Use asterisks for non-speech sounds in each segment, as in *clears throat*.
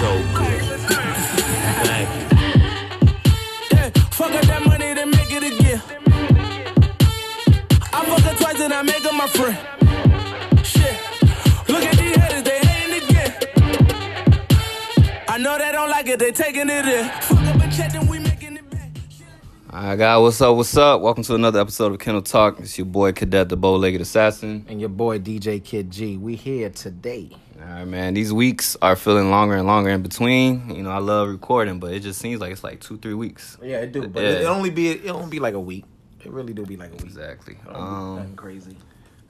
so good. Thank you. Yeah, fuck up that money to make it again. I fuck her twice and I make her my friend. Shit, look at these haters, they hating again. I know they don't like it, they taking it in. Fuck up a check, then we making it back. All right, guys, what's up? What's up? Welcome to another episode of Kendall Talk. It's your boy Cadet, the bow-legged assassin. and your boy DJ Kid G. We here today. All right, man. These weeks are feeling longer and longer in between. You know, I love recording, but it just seems like it's like two, three weeks. Yeah, it do, but Yeah. it, it only be it only be like a week. It really do be like a week. Exactly. Um, nothing crazy.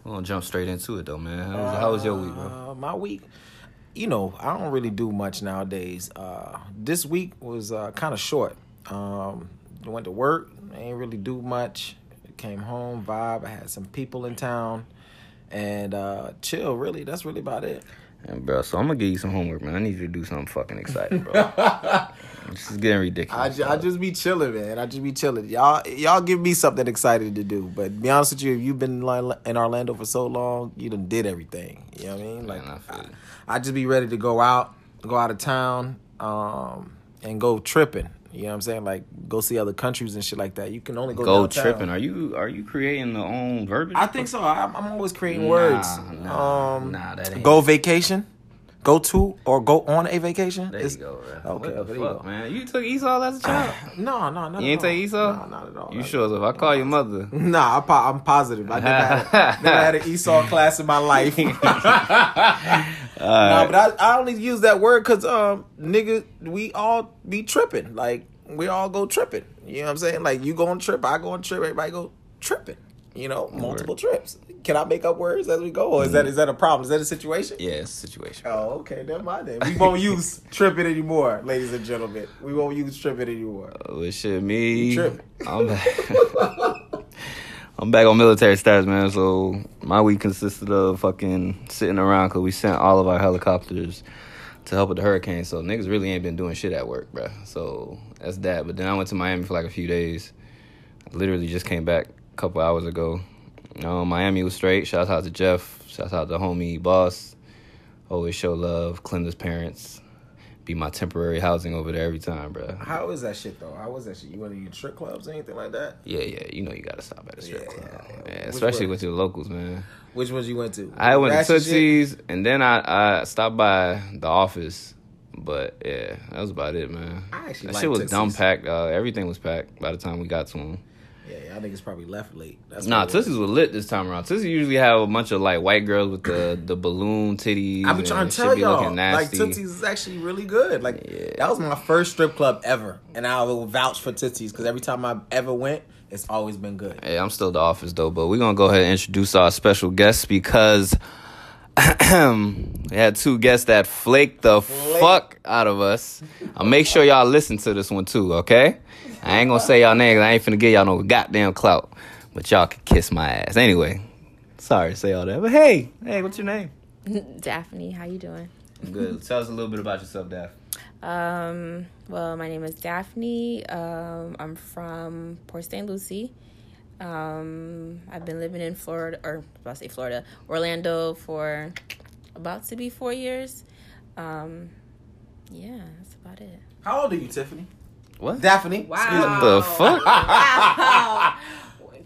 we're gonna jump straight into it though, man. How was, how was your week, bro? Uh, my week, you know, I don't really do much nowadays. Uh, this week was uh, kind of short. Um, went to work, ain't really do much. Came home, vibe. I had some people in town, and uh, chill. Really, that's really about it. And bro, so I'm gonna give you some homework, man. I need you to do something fucking exciting, bro. *laughs* this is getting I, ridiculous. ju- I just be chilling, man. I just be chilling. Y'all, y'all give me something excited to do. But be honest with you, if you've been in Orlando for so long, you done did everything. You know what I mean? Like, Man, I I. I just be ready to go out, go out of town, um, and go tripping. You know what I'm saying? Like, go see other countries and shit like that. You can only go Go downtown. tripping. Are you are you creating the own verbiage? I think so. I'm, I'm always creating Nah, words. nah, um, nah, that ain't- go vacation, go to or go on a vacation. There It's- you go, bro. Okay, what the there you fuck, man? You took ESOL as a *sighs* child. No, no, no. You ain't take ESOL? No, not at all. You sure? If I call your mother, *laughs* Nah, I'm, po- I'm positive. I never had, *laughs* never had an ESOL class in my life. *laughs* nah, but I, I only use that word because um, nigga, we all be tripping. Like we all go tripping. You know what I'm saying? Like you go on trip, I go on trip, everybody go tripping. You know, multiple trips. Can I make up words as we go, or is that mm-hmm. is that a problem? Is that a situation? yeah, it's a situation. Oh, okay, never mind then. We won't *laughs* use tripping anymore, ladies and gentlemen. We won't use tripping anymore. Oh, it shit me. Tripping. I'm back. *laughs* I'm back on military status, man. So my week consisted of fucking sitting around because we sent all of our helicopters to help with the hurricane. So niggas really ain't been doing shit at work, bro. So that's that. But then I went to Miami for like a few days. I literally just came back a couple hours ago. Um, Miami was straight. Shouts out to Jeff. Shouts out to homie boss. Always show love. Clinda's parents. Be my temporary housing over there every time, bruh. How is that shit though? How was that shit? You went to your strip clubs or anything like that? Yeah, yeah, you know you gotta stop at a strip Yeah, club, yeah, yeah. Especially one? with your locals, man. Which ones you went to? I went to Ratchet shit? Tootsie's, and then I, I stopped by the office, but yeah, that was about it, man. I actually that shit was Tootsie's. dumb packed. Uh, everything was packed by the time we got to them. Yeah, y'all niggas probably left late. That's Nah, what was. Lit this time around. Tootsie's usually have a bunch of like white girls with the *clears throat* the balloon titties. I've been trying to tell y'all, like. Tootsie's is actually really good. Like Yeah. that was my first strip club ever, and I will vouch for Tootsie's because every time I ever went, it's always been good. Hey, I'm still the office though, but we're gonna go ahead and introduce our special guests because *clears throat* we had two guests that flaked the fuck out of us. I'll make sure y'all listen to this one too, okay? I ain't gonna say y'all names. I ain't finna get y'all no goddamn clout, but y'all can kiss my ass anyway. Sorry to say all that, but hey, hey, what's your name? *laughs* Daphne, how you doing? I'm good. Tell us a little bit about yourself, Daph. Um, well, my name is Daphne. Um, I'm from Port St. Lucie. Um, I've been living in Florida, or I about to say Florida, Orlando for about to be four years. Um, yeah, that's about it. How old are you, Tiffany? What? Daphne. Wow. The fuck? Wow.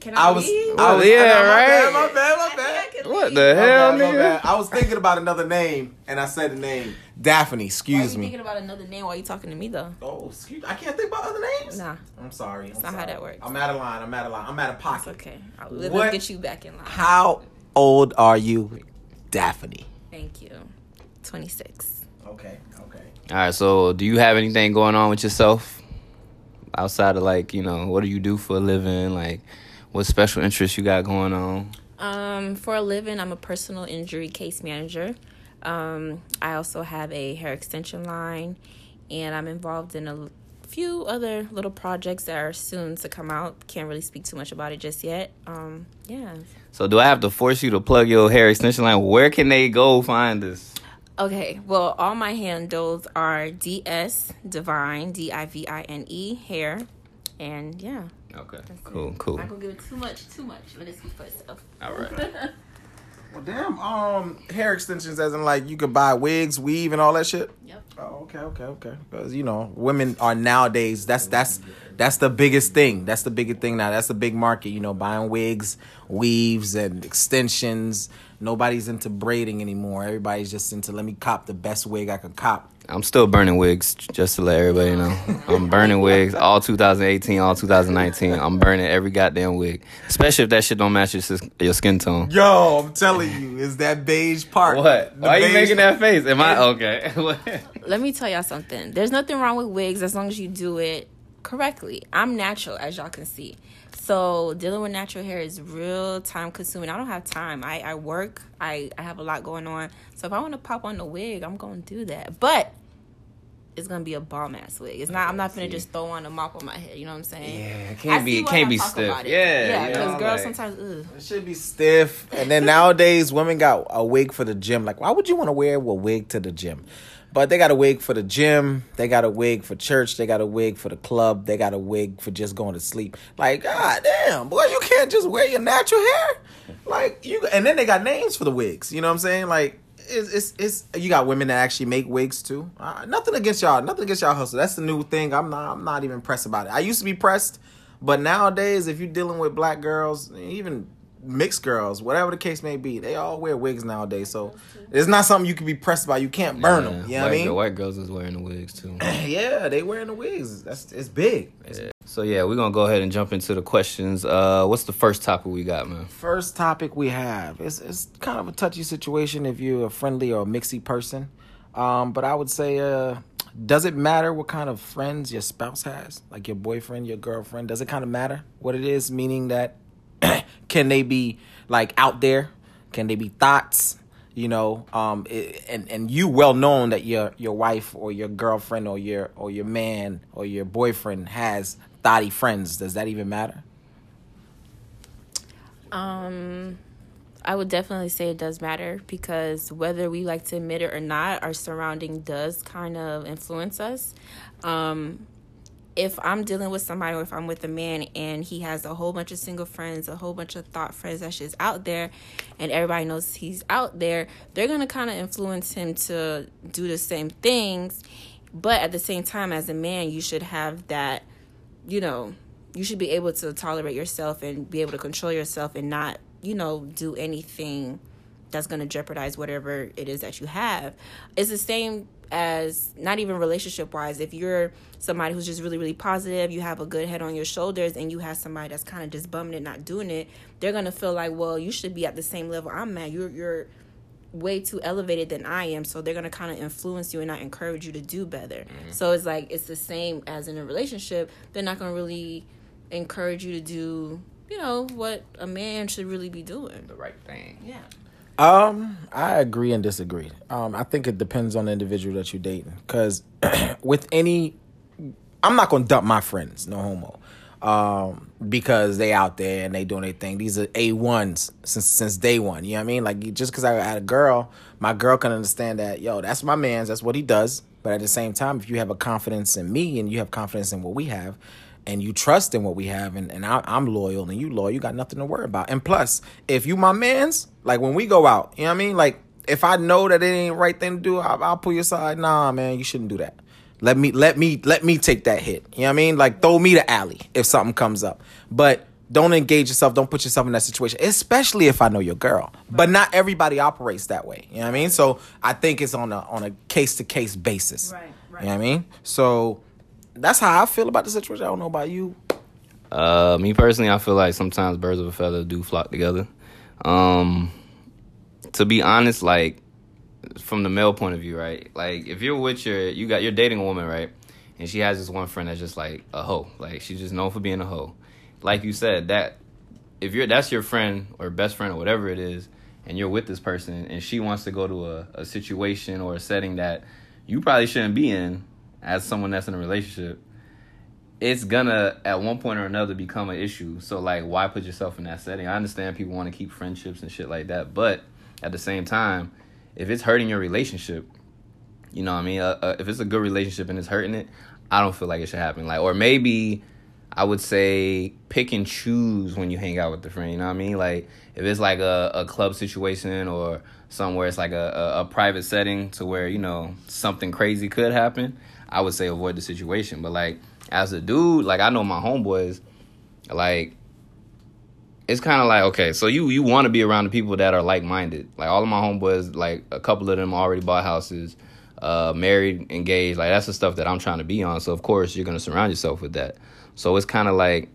Can I, I was, read? I was, Yeah, I know, my right? bad, My bad, my I think I bad. What read. the My hell, bad, nigga? bad. I was thinking about another name, and I said the name Daphne. Why are Excuse you me. thinking about another name while you talking to me though? Oh, excuse. I can't think about other names. Nah, I'm sorry. That's not how that works. I'm out of line. I'm out of line. I'm out of it's pocket. okay. I'll, What? get you back in line. How old are you, Daphne? Thank you. Twenty six. Okay. Okay. All right, so do you have anything going on with yourself outside of like, you know, what do you do for a living? Like, what special interests you got going on? Um, for a living, I'm a personal injury case manager. Um, I also have a hair extension line, and I'm involved in a few other little projects that are soon to come out. Can't really speak too much about it just yet. Um, yeah. So, do I have to force you to plug your hair extension line? Where can they go find this? Okay. Well, all my handles are DS Divine D I V I N E hair, and yeah. Okay, cool, cool. I'm not gonna give it too much, too much. Let it speak for itself. All right. *laughs* Well, damn. Um, hair extensions, as in like you could buy wigs, weave, and all that shit. Yep. Oh, okay, okay, okay. Because you know, women are nowadays. That's that's that's the biggest thing. That's the biggest thing now. That's the big market. You know, buying wigs, weaves, and extensions. Nobody's into braiding anymore. Everybody's just into let me cop the best wig I can cop. I'm still burning wigs, just to let everybody know. I'm burning wigs all 2018, all 2019. I'm burning every goddamn wig, especially if that shit don't match your, your skin tone. Yo, I'm telling you, is that beige part? What? The Why are you beige- making that face? Am I okay? *laughs* Let me tell y'all something. There's nothing wrong with wigs as long as you do it correctly. I'm natural, as y'all can see. So dealing with natural hair is real time consuming. I don't have time. I, I work. I, I have a lot going on. So if I want to pop on the wig, I'm gonna do that. But it's gonna be a bomb ass wig. It's not. I'm not gonna just throw on a mop on my head. You know what I'm saying? Yeah, it can't be- it can't be stiff. it. Yeah, yeah. you Because know, girls like- sometimes. Ugh. It should be stiff. And then nowadays, women got a wig for the gym. Like, why would you want to wear a wig to the gym? But they got a wig for the gym. They got a wig for church. They got a wig for the club. They got a wig for just going to sleep. Like, god damn, boy, you can't just wear your natural hair. Like you, and then they got names for the wigs. You know what I'm saying? Like, it's it's, it's you got women that actually make wigs too. Uh, nothing against y'all. Nothing against y'all hustle. That's the new thing. I'm not. I'm not even pressed about it. I used to be pressed, but nowadays, if you're dealing with black girls, even mixed girls, whatever the case may be, they all wear wigs nowadays. So it's not something you can be pressed about. You can't burn them. You know white, what I mean? The white girls is wearing the wigs too. *clears throat* yeah, they wearing the wigs. That's it's big. It's So yeah, we're gonna go ahead and jump into the questions. Uh, what's the first topic we got, man? First topic we have is it's kind of a touchy situation if you're a friendly or a mixy person. Um, but I would say, uh, does it matter what kind of friends your spouse has? Like your boyfriend, your girlfriend? Does it kind of matter what it is? Meaning that *coughs* can they be like out there? Can they be thoughts? You know, um, it, and and you well known that your your wife or your girlfriend or your or your man or your boyfriend has thoughty friends. Does that even matter? Um, I would definitely say it does matter because whether we like to admit it or not, our surrounding does kind of influence us. Um, if I'm dealing with somebody or if I'm with a man and he has a whole bunch of single friends, a whole bunch of thought friends that's just out there, and everybody knows he's out there, they're gonna kind of influence him to do the same things. But at the same time, as a man, you should have that, you know, you should be able to tolerate yourself and be able to control yourself and not, you know, do anything that's going to jeopardize whatever it is that you have. It's the same as not even relationship wise. If you're somebody who's just really, really positive, you have a good head on your shoulders, and you have somebody that's kind of just bumming it, not doing it, they're going to feel like, well, you should be at the same level I'm at. You're, you're, way too elevated than I am, so they're gonna kind of influence you and not encourage you to do better. Mm-hmm. So it's like it's the same as in a relationship. They're not gonna really encourage you to do, you know, what a man should really be doing. The right thing. Yeah. Um, I agree and disagree. Um, I think it depends on the individual that you're dating. Cause *clears throat* with any, I'm not gonna dump my friends, no homo, um, because they out there and they doing their thing. These are a ones since since day one. You know what I mean? Like just because I had a girl, my girl can understand that. Yo, that's my man's. That's what he does. But at the same time, if you have a confidence in me and you have confidence in what we have, and you trust in what we have, and, and I, I'm loyal and you loyal, you got nothing to worry about. And plus, if you my man's, like when we go out, you know what I mean? Like if I know that it ain't right thing to do, I'll, I'll pull you aside. Nah, man, you shouldn't do that. Let me let me let me take that hit. You know what I mean? Like throw me the alley if something comes up. But don't engage yourself. Don't put yourself in that situation, especially if I know your girl. But not everybody operates that way. You know what I mean? So I think it's on a on a case to case basis. Right, right. You know what I mean? So that's how I feel about the situation. I don't know about you. Uh, me personally, I feel like sometimes birds of a feather do flock together. Um, to be honest, like from the male point of view, right? Like if you're with your, you got you're dating a woman, right? And she has this one friend that's just like a hoe. Like she's just known for being a hoe. Like you said, that if you're that's your friend or best friend or whatever it is, and you're with this person, and she wants to go to a, a situation or a setting that you probably shouldn't be in as someone that's in a relationship it's gonna at one point or another become an issue. So like, why put yourself in that setting? I understand people want to keep friendships and shit like that, but at the same time, if it's hurting your relationship, you know what I mean. Uh, uh, if it's a good relationship and it's hurting it, I don't feel like it should happen. Like, or maybe I would say pick and choose when you hang out with the friend. You know what I mean? Like if it's like a, a club situation or somewhere it's like a, a, a private setting to where you know something crazy could happen. I would say avoid the situation. But like as a dude, like I know my homeboys, like it's kind of like okay, so you you want to be around the people that are like minded. Like all of my homeboys, like a couple of them already bought houses, uh, married, engaged. Like that's the stuff that I'm trying to be on. So of course you're gonna surround yourself with that. So it's kind of like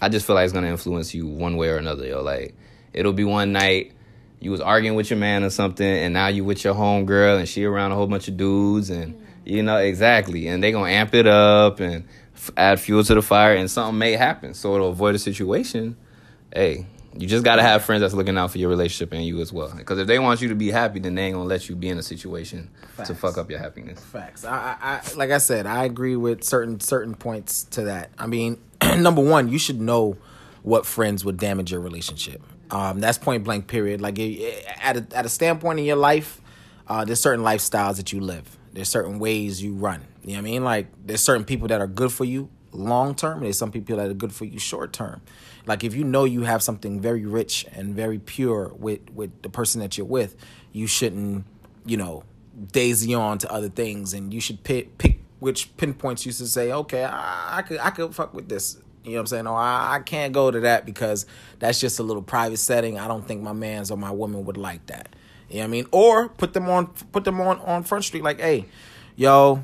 I just feel like it's gonna influence you one way or another. Yo, like it'll be one night you was arguing with your man or something, and now you with your homegirl and she around a whole bunch of dudes, and you know exactly, and they gonna amp it up and f- add fuel to the fire, and something may happen. So to avoid a situation, hey, you just gotta have friends that's looking out for your relationship and you as well. Because if they want you to be happy, then they ain't gonna let you be in a situation to fuck up your happiness. Facts. I, I, I, like I said, I agree with certain certain points to that. I mean, *clears throat* number one, you should know what friends would damage your relationship. Um, that's point blank. Period. Like eh, at a, at a standpoint in your life, uh, there's certain lifestyles that you live. There's certain ways you run. You know what I mean? Like there's certain people that are good for you long term, and there's some people that are good for you short term. Like if you know you have something very rich and very pure with with the person that you're with, you shouldn't, you know, daisy on to other things, and you should pick pick which pinpoints you should say, okay, I, I could I could fuck with this. You know what I'm saying? No, I, I can't go to that because that's just a little private setting. I don't think my man's or my woman would like that. You know what I mean? Or put them on put them on on front street like, hey, yo,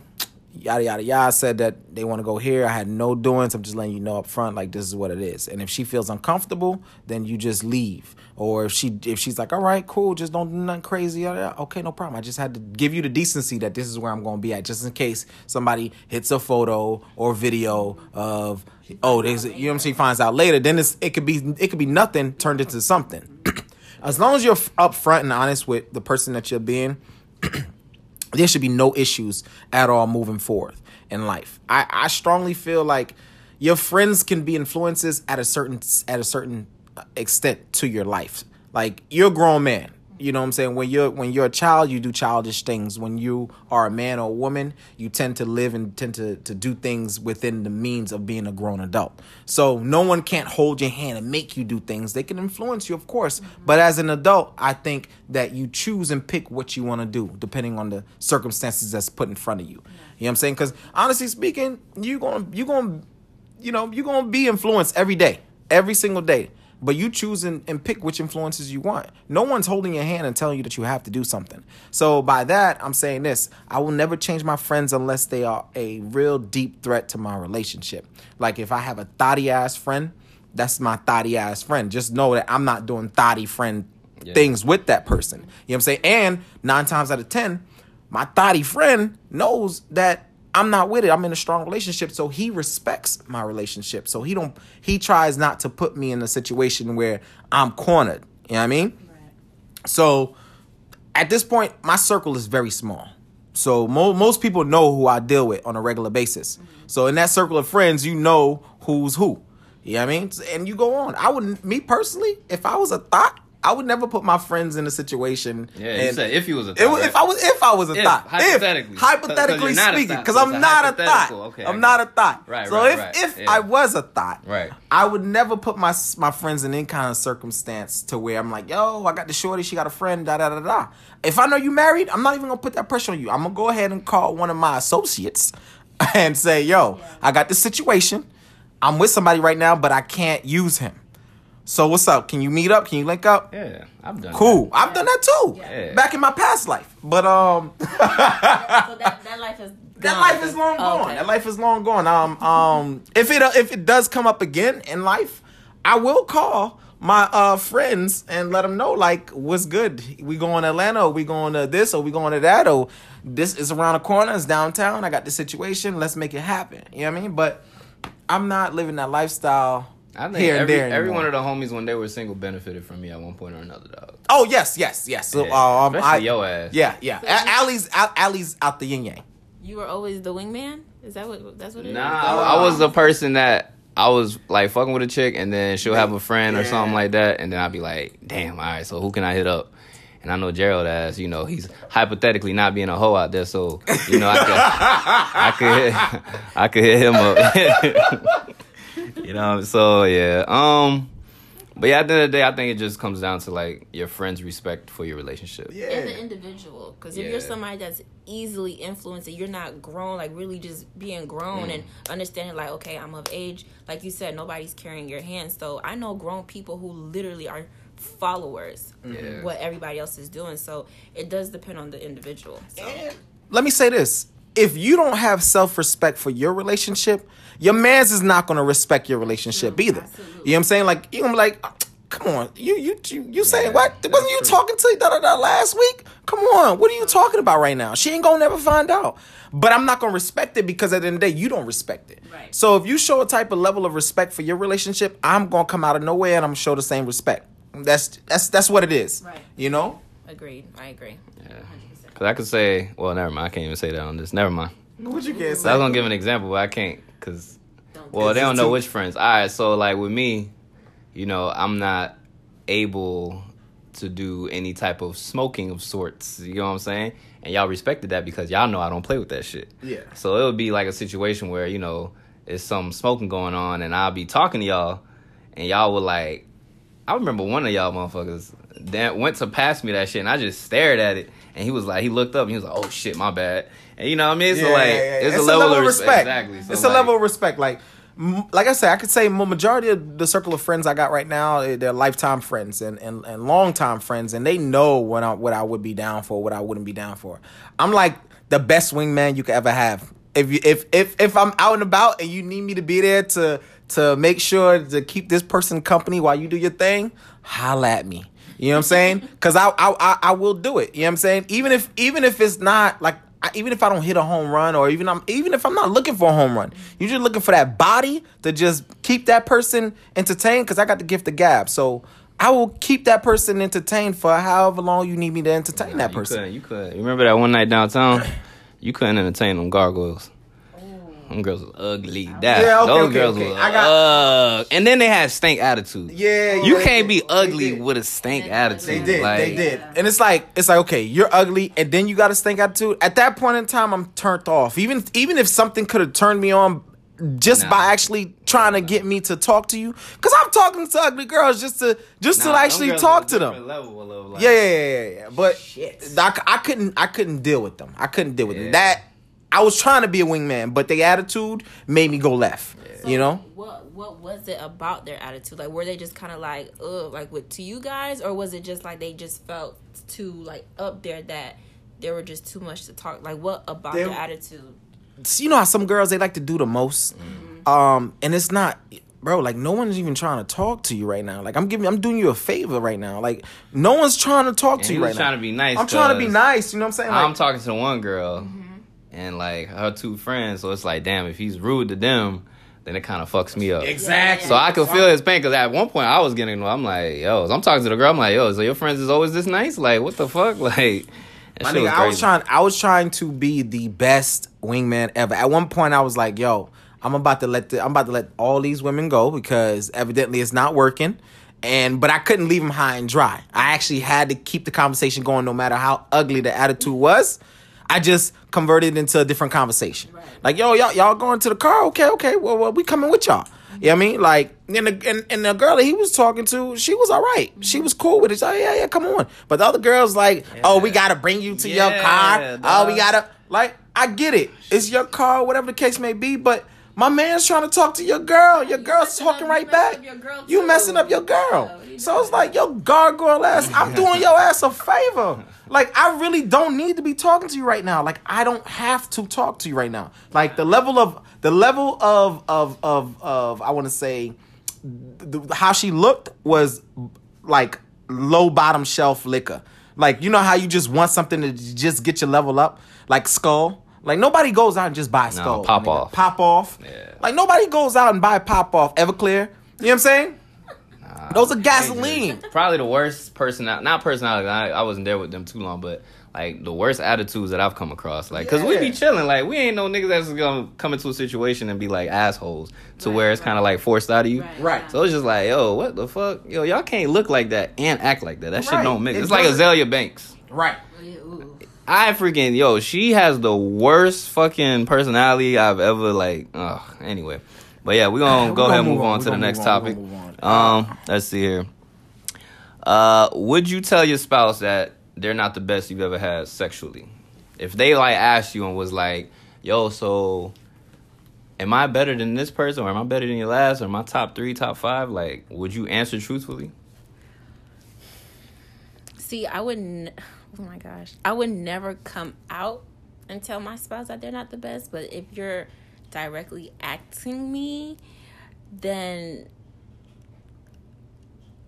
yada yada yada said that they want to go here. I had no doings. I'm just letting you know up front, like this is what it is. And if she feels uncomfortable, then you just leave. Or if she if she's like, all right, cool, just don't do nothing crazy. Okay, no problem. I just had to give you the decency that this is where I'm going to be at, just in case somebody hits a photo or video of oh, there's you know what I'm saying. Finds out later, then it's it could be it could be nothing turned into something. As long as you're upfront and honest with the person that you're being *clears throat* there should be no issues at all moving forward in life. I, I strongly feel like your friends can be influences at a certain at a certain extent to your life. Like you're a grown man. You know what I'm saying? When you're when you're a child, you do childish things. When you are a man or a woman, you tend to live and tend to, to do things within the means of being a grown adult. So no one can't hold your hand and make you do things. They can influence you, of course. Mm-hmm. But as an adult, I think that you choose and pick what you want to do, depending on the circumstances that's put in front of you. You know what I'm saying? Because honestly speaking, you're gonna you're gonna you know you're gonna be influenced every day, every single day. But you choose and, and pick which influences you want. No one's holding your hand and telling you that you have to do something. So by that, I'm saying this: I will never change my friends unless they are a real deep threat to my relationship. Like if I have a thotty ass friend, that's my thotty ass friend. Just know that I'm not doing thotty friend things with that person. You know what I'm saying? And nine times out of ten, my thotty friend knows that I'm not with it. I'm in a strong relationship, so he respects my relationship. So he don't he tries not to put me in a situation where I'm cornered. You know what I mean? So at this point, my circle is very small. So mo- most people know who I deal with on a regular basis. Mm-hmm. So in that circle of friends, you know who's who. You know what I mean? And you go on. I would, me personally, if I was a thought, I would never put my friends in a situation. Yeah, you said if you was a thought, was, right? if I was if I was a If, thought hypothetically. if, hypothetically 'Cause you're not a speaking because so I'm a not a thought Okay, I I'm not a thought Right, so right, if right. if Yeah. I was a thought Right. I would never put my my friends in any kind of circumstance to where I'm like yo I got the shorty she got a friend da da da da if I know you married I'm not even gonna put that pressure on you I'm gonna go ahead and call one of my associates *laughs* and say yo I got this situation I'm with somebody right now but I can't use him so what's up can you meet up can you link up Yeah, I've done. Cool. I've done that too. Yeah. Back in my past life. But um *laughs* So that, that life is that life is long gone. Okay. That life is long gone. Um um if it if it does come up again in life, I will call my uh friends and let them know like what's good. We going to Atlanta or we going to this or we going to that or this is around the corner, it's downtown. I got this situation. Let's make it happen. You know what I mean? But I'm not living that lifestyle I think here and every, there. every one of the homies when they were single benefited from me at one point or another, dog. Oh yes, yes, yes. So, Yeah, um, especially I, your ass. Yeah, yeah. A- Allie's Al- Allie's out the yin yang. You were always the wingman. Is that what? That's what it is. Nah, I, I was the person that I was like fucking with a chick, and then she'll have a friend or something like that, and then I'd be like, "Damn, all right, so who can I hit up?" And I know Gerald as you know he's hypothetically not being a hoe out there, so you know I could I could hit, *laughs* I could hit him up. *laughs* You know, so yeah. Um, but yeah, at the end of the day, I think it just comes down to like your friends' respect for your relationship. Yeah. as an individual because if Yeah. you're somebody that's easily influenced and you're not grown like really just being grown and understanding like okay i'm of age like you said nobody's carrying your hand so i know grown people who literally are followers Yeah. what everybody else is doing so it does depend on the individual so. let me say this if you don't have self-respect for your relationship your man's is not going to respect your relationship either. absolutely. you know what i'm saying? Like you're gonna be like "Oh, come on you you you, you saying what? wasn't you true. talking to da da da last week? Come on what are you talking about right now? She ain't gonna never find out. But i'm not gonna respect it because at the end of the day you don't respect it. Right. so if you show a type of level of respect for your relationship i'm gonna come out of nowhere and i'm gonna show the same respect. That's that's that's what it is Right. you know? Agreed. I agree. Yeah. Cause I could say, well, never mind. I can't even say that on this. Never mind. what you can So I was gonna give an example, but I can't, cause well, they don't know too- which friends. All right, so like with me, you know, I'm not able to do any type of smoking of sorts. You know what I'm saying? And y'all respected that because y'all know I don't play with that shit. Yeah. So it would be like a situation where you know it's some smoking going on, and I'll be talking to y'all, and y'all would like. I remember one of y'all motherfuckers that went to pass me that shit, and I just stared at it, and he was like, he looked up, and he was like, "Oh shit, my bad." And you know what I mean? So like, It's, a level, of respect. Exactly. So it's like, a level of respect. Like, like I said, I could say majority of the circle of friends I got right now, eh, they're lifetime friends and and, and long time friends, and they know what I what I would be down for, what I wouldn't be down for. I'm like the best wingman you could ever have. If you if if if I'm out and about and you need me to be there to to make sure to keep this person company while you do your thing, holla at me. You know what I'm saying? Because I, I I I will do it. You know what I'm saying? Even if even if it's not like I, even if I don't hit a home run or even I'm even if I'm not looking for a home run, you're just looking for that body to just keep that person entertained. Because I got the gift of gab, so I will keep that person entertained for however long you need me to entertain that you person. Couldn't, you couldn't. You remember that one night downtown? You couldn't entertain them gargoyles. Them girls was ugly. That Yeah, okay, those okay, girls okay. was I got- ugh. And then they had stank attitude. Yeah, You can't they- be ugly with a stank They attitude. They did. Like, they did. And it's like it's like okay, you're ugly, and then you got a stink attitude. At that point in time, I'm turned off. Even even if something could have turned me on, just Nah. by actually trying to get me to talk to you, because I'm talking to ugly girls just to just Nah, to actually talk to them. Level of, like, Yeah, yeah, yeah, yeah, yeah. But I couldn't I couldn't deal with them. I couldn't deal with them. That I was trying to be a wingman, but their attitude made me go left. So You know. what what was it about their attitude like were they just kind of like ugh like with to you guys or was it just like they just felt too like up there that there were just too much to talk like what about They- their attitude So you know how some girls they like to do the most, Mm-hmm. um, and it's not, bro. Like no one's even trying to talk to you right now. Like I'm giving, I'm doing you a favor right now. Like no one's trying to talk to he you was right trying now. to be nice I'm trying to be nice. You know what I'm saying? Like, I'm talking to one girl, and like her two friends. So it's like, damn, if he's rude to them, then it kind of fucks me up. exactly. So I could feel his pain because at one point I was getting, I'm like, yo, so I'm talking to the girl. I'm like, yo, so your friends is always this nice? Like, what the fuck? *laughs* Like, My nigga, was I was trying. I was trying to be the best wingman ever. At one point, I was like, "Yo, I'm about to let the, I'm about to let all these women go because evidently it's not working." And but I couldn't leave them high and dry. I actually had to keep the conversation going, no matter how ugly the attitude was. I just converted into a different conversation. Like, yo, y'all, y'all going to the car? Okay, okay. Well, well we coming with y'all. You know what I mean? Like, and the, and, and the girl that he was talking to, she was all right. She was cool with it. She's like, yeah, yeah, come on. But the other girls, like, oh, we got to bring you to your Yeah, car. Oh, we got to, like, I get it. It's your car, whatever the case may be. But my man's trying to talk to your girl. Your girl's messing up- talking right back. up your girl, You messing up your girl. Oh, yeah, So it's doing? like, yo, gargoyle ass, *laughs* I'm doing your ass a favor. Like, I really don't need to be talking to you right now. Like, I don't have to talk to you right now. Like, the level of, the level of, of, of, of, I want to say, the, how she looked was like low bottom shelf liquor. Like you know how you just want something to just get your level up, like Skol. Like nobody goes out and just buy Skol. pop nigga. off. Popov. Yeah. Like nobody goes out and buy Popov. Everclear. You know what I'm saying? Nah, Those are gasoline. Probably the worst person, not personality. I, I wasn't there with them too long, but like the worst attitudes that I've come across. Like, cause we be chilling. Like, we ain't no niggas that's gonna come into a situation and be like assholes to where it's kind of like forced out of you. Right. Right. So it's just like, yo, what the fuck? Yo, y'all can't look like that and act like that. That shit don't mix. It It's like doesn't- Azealia Banks. Right. Ooh. I freaking yo, she has the worst fucking personality I've ever like. Ugh. Anyway, But yeah, we're gonna We go gonna ahead and move move on. on to the next on. Topic. gonna move on. Um, let's see here. Uh, would you tell your spouse that they're not the best you've ever had sexually? If they like asked you and was like, "Yo, so am I better than this person, or am I better than your last, or am I top three, top five? Like, would you answer truthfully? See, I wouldn't. Oh my gosh, I would never come out and tell my spouse that they're not the best. But if you're directly asking me, then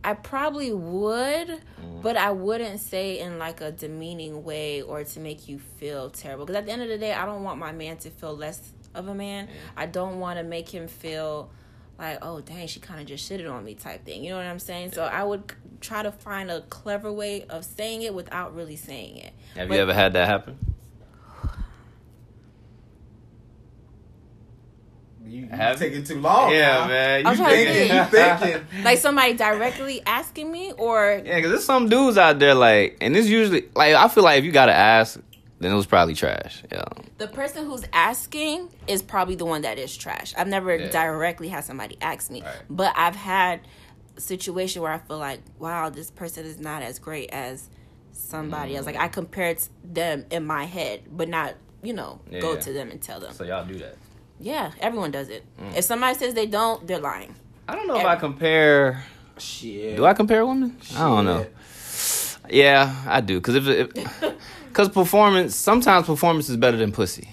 I probably would, mm-hmm. but I wouldn't say in like a demeaning way or to make you feel terrible. Because at the end of the day, I don't want my man to feel less of a man. Mm-hmm. I don't want to make him feel like, oh dang, she kind of just shitted on me type thing. You know what I'm saying? So I would try to find a clever way of saying it without really saying it. Have But- you ever had that happen? You, you Have- taking too long. yeah, huh? man. You trying to thinking? think. You *laughs* thinking? Like somebody directly asking me, or Yeah, because there's some dudes out there like, and it's usually like I feel like if you gotta ask, then it was probably trash. Yeah. the person who's asking is probably the one that is trash. I've never Yeah. directly had somebody ask me, Right. but I've had a situation where I feel like, wow, this person is not as great as somebody else. Like I compared them in my head, but not, you know, go Yeah. to them and tell them. So y'all do that. Yeah, everyone does it. Mm. If somebody says they don't, they're lying. I don't know if I compare. Shit. Do I compare women? I don't know. Yeah, I do. Cause if, because *laughs* *laughs* performance, sometimes performance is better than pussy.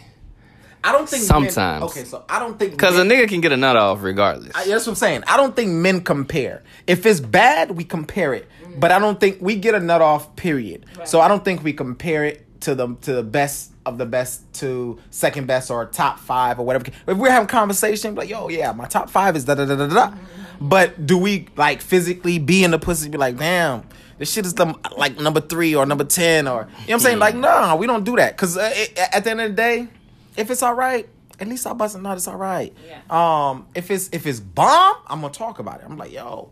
I don't think men- Sometimes. okay, so I don't think Cause a nigga can get a nut off regardless. I- that's what I'm saying. I don't think men compare. If it's bad, we compare it. But I don't think we get a nut off. Period. So I don't think we compare it to the to the best of the best to second best or top five or whatever. If we're having conversation, like yo, yeah, my top five is da da da da da. But do we like physically be in the pussy? Be like, damn. This shit is the like number three or number ten or you know what I'm saying? Like, no, we don't do that because uh, it- at the end of the day, if it's all right, at least I bust a nut. It's all right. Yeah. Um, if it's if it's bomb, I'm gonna talk about it. I'm like, yo,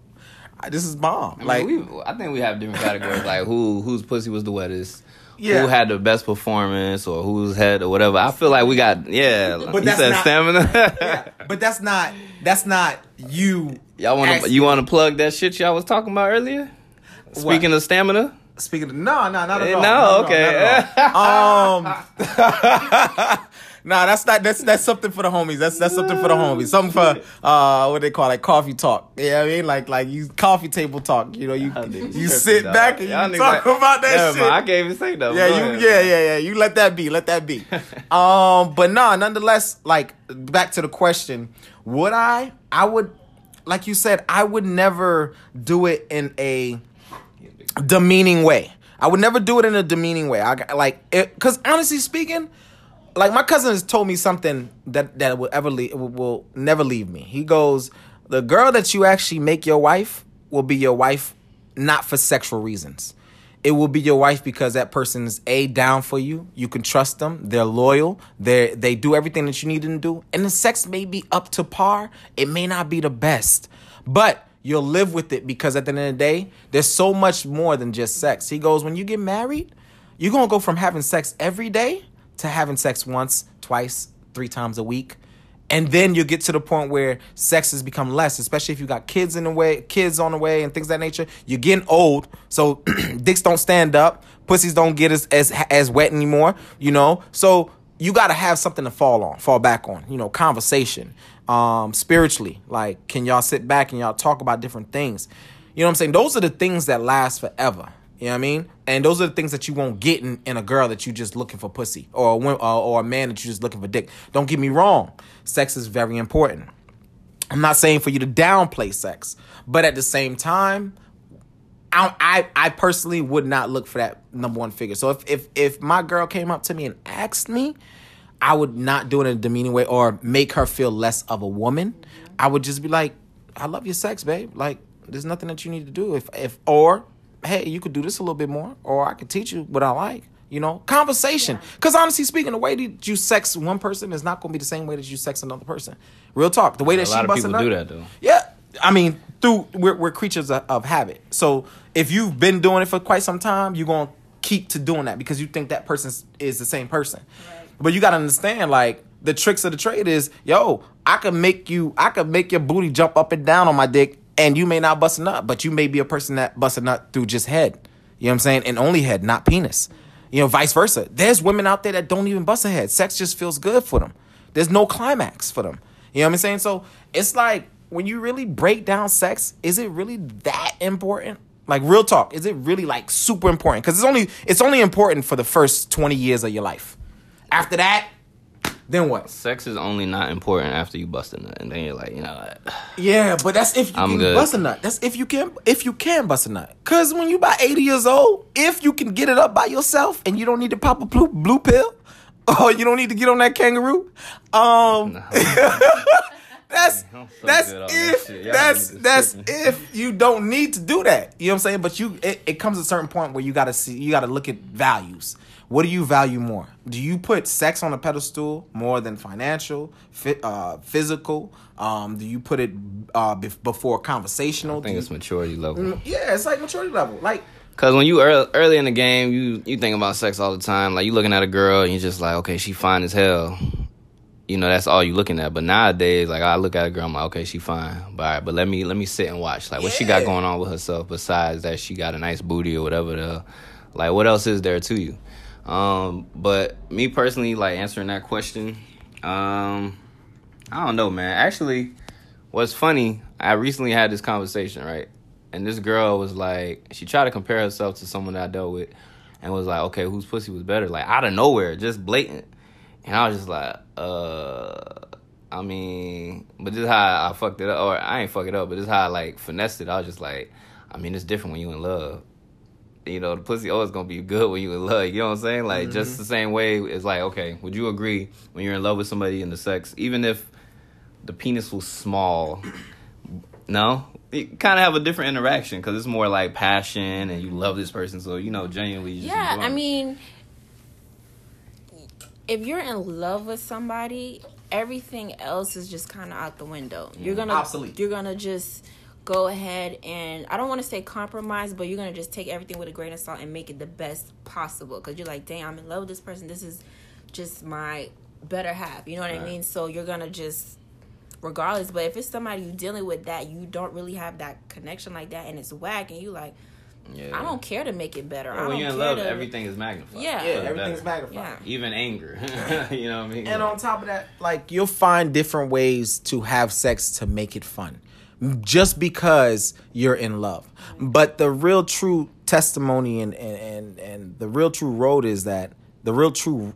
this is bomb. I mean, like, we, I think we have different categories, *laughs* like who whose pussy was the wettest, Yeah. who had the best performance, or whose head or whatever. I feel like we got yeah. But you that's said not- stamina. yeah, *laughs* but that's not that's not you. y'all want to asking- you want to plug that shit y'all was talking about earlier? Speaking of stamina, Speaking of no, no, not at Eh, all. no, not okay. at all. *laughs* um, nah, that's not that's that's something for the homies. That's that's something for the homies. Something for uh, what they call like coffee talk. Yeah, I mean like like you coffee table talk. You know, you you sit dog. back and Y'all you talk like- about that shit. mind, I can't even say that. Yeah, you yeah, yeah, yeah. You let that be. Let that be. *laughs* um, but nah, nonetheless, like back to the question, would I? I would like you said, I would never do it in a demeaning way. I would never do it in a demeaning way. I like it cuz honestly speaking, like my cousin has told me something that that will ever leave, will, never leave me. He goes, "The girl that you actually make your wife will be your wife not for sexual reasons. It will be your wife because that person is a down for you. You can trust them. They're loyal. They they do everything that you need them to do. And the sex may be up to par. It may not be the best, but you'll live with it because at the end of the day, there's so much more than just sex. He goes, when you get married, you're gonna go from having sex every day to having sex once, twice, three times a week. And then you get to the point where sex has become less, especially if you got kids in the way, kids on the way, and things that nature. You're getting old, so *clears throat* dicks don't stand up, pussies don't get as as as wet anymore. You know, so you got to have something to fall on, fall back on. You know, conversation, um, spiritually. Like, can y'all sit back and y'all talk about different things? You know what I'm saying? Those are the things that last forever. You know what I mean? And those are the things that you won't get in, in a girl that you just looking for pussy or a, wom- or, or a man that you just looking for dick. Don't get me wrong. Sex is very important. I'm not saying for you to downplay sex, but at the same time, I, I I personally would not look for that number one figure. So if if if my girl came up to me and asked me, I would not do it in a demeaning way or make her feel less of a woman. I would just be like, I love your sex, babe. Like there's nothing that you need to do. If if or hey, you could do this a little bit more, or I could teach you what I like. You know, conversation. Because honestly speaking, the way that you sex one person is not going to be the same way that you sex another person. Real talk. The way that A she lot of people do that though. yeah, I mean, through we're, we're creatures of, of habit. So if you've been doing it for quite some time, you're gonna keep to doing that because you think that person is the same person. But you gotta understand, like the tricks of the trade is, yo, I can make you, I can make your booty jump up and down on my dick, and you may not bust a nut, but you may be a person that busts a nut through just head. You know what I'm saying? And only head, not penis. You know, vice versa. There's women out there that don't even bust a head. Sex just feels good for them. There's no climax for them. You know what I'm saying? So it's like when you really break down sex, is it really that important? Like real talk, is it really like super important? Because it's only it's only important for the first 20 years of your life. After that, then what? Sex is only not important after you bust a nut, and then you're like, you know what? Yeah, but that's if you I'm can good. bust a nut. That's if you can if you can bust a nut. Cause when you about 80 years old, if you can get it up by yourself and you don't need to pop a blue, blue pill, *laughs* or you don't need to get on that kangaroo, um *laughs* that's I'm so that's that if. Y'all that's that's if you don't need to do that. You know what I'm saying? But you it, it comes a certain point where you gotta see you gotta look at values. What do you value more? Do you put sex on a pedestal more than financial, fi- uh, physical? Um, do you put it uh, bef- before conversational? I think Do it's you- maturity level. yeah, it's like maturity level. Like Cause when you early, early in the game, you you think about sex all the time. Like you looking at a girl and you're just like, okay, she fine as hell. You know, that's all you looking at. But nowadays, like I look at a girl, I'm like, okay, she fine. But all right, but let me let me sit and watch. Like what she got going on with herself besides that she got a nice booty or whatever the like what else is there to you? Um, but me personally, like answering that question, um, I don't know, man. Actually, what's funny, I recently had this conversation, right? And this girl was like, she tried to compare herself to someone that I dealt with, and was like, okay, whose pussy was better? Like out of nowhere, just blatant. And I was just like, uh, I mean, but this is how I fucked it up, or I ain't fuck it up, but this is how I like finessed it. I was just like, I mean, it's different when you in love. You know, the pussy always gonna be good when you in love. You know what I'm saying? Like just mm-hmm. the same way it's like, okay, would you agree when you're in love with somebody in the sex, even if the penis was small? No, you kind of have a different interaction because it's more like passion and you love this person, so you know genuinely. You just Yeah, enjoy I mean, if you're in love with somebody, everything else is just kind of out the window. You're mm. gonna Obsolete. You're gonna just go ahead and I don't want to say compromise, but you're gonna just take everything with a grain of salt and make it the best possible. Because you're like, dang, I'm in love with this person. This is just my better half. You know what I mean? So you're gonna just regardless but if it's somebody you're dealing with that you don't really have that connection like that and it's whack and you like yeah. I don't care to make it better. I Yeah, don't when you're in love, to, everything is magnified. Yeah. For yeah, everything's magnified. Yeah. Even anger. *laughs* you know what I mean? And on top of that, like you'll find different ways to have sex to make it fun. Just because you're in love. But the real true testimony and and, and, and the real true road is that the real true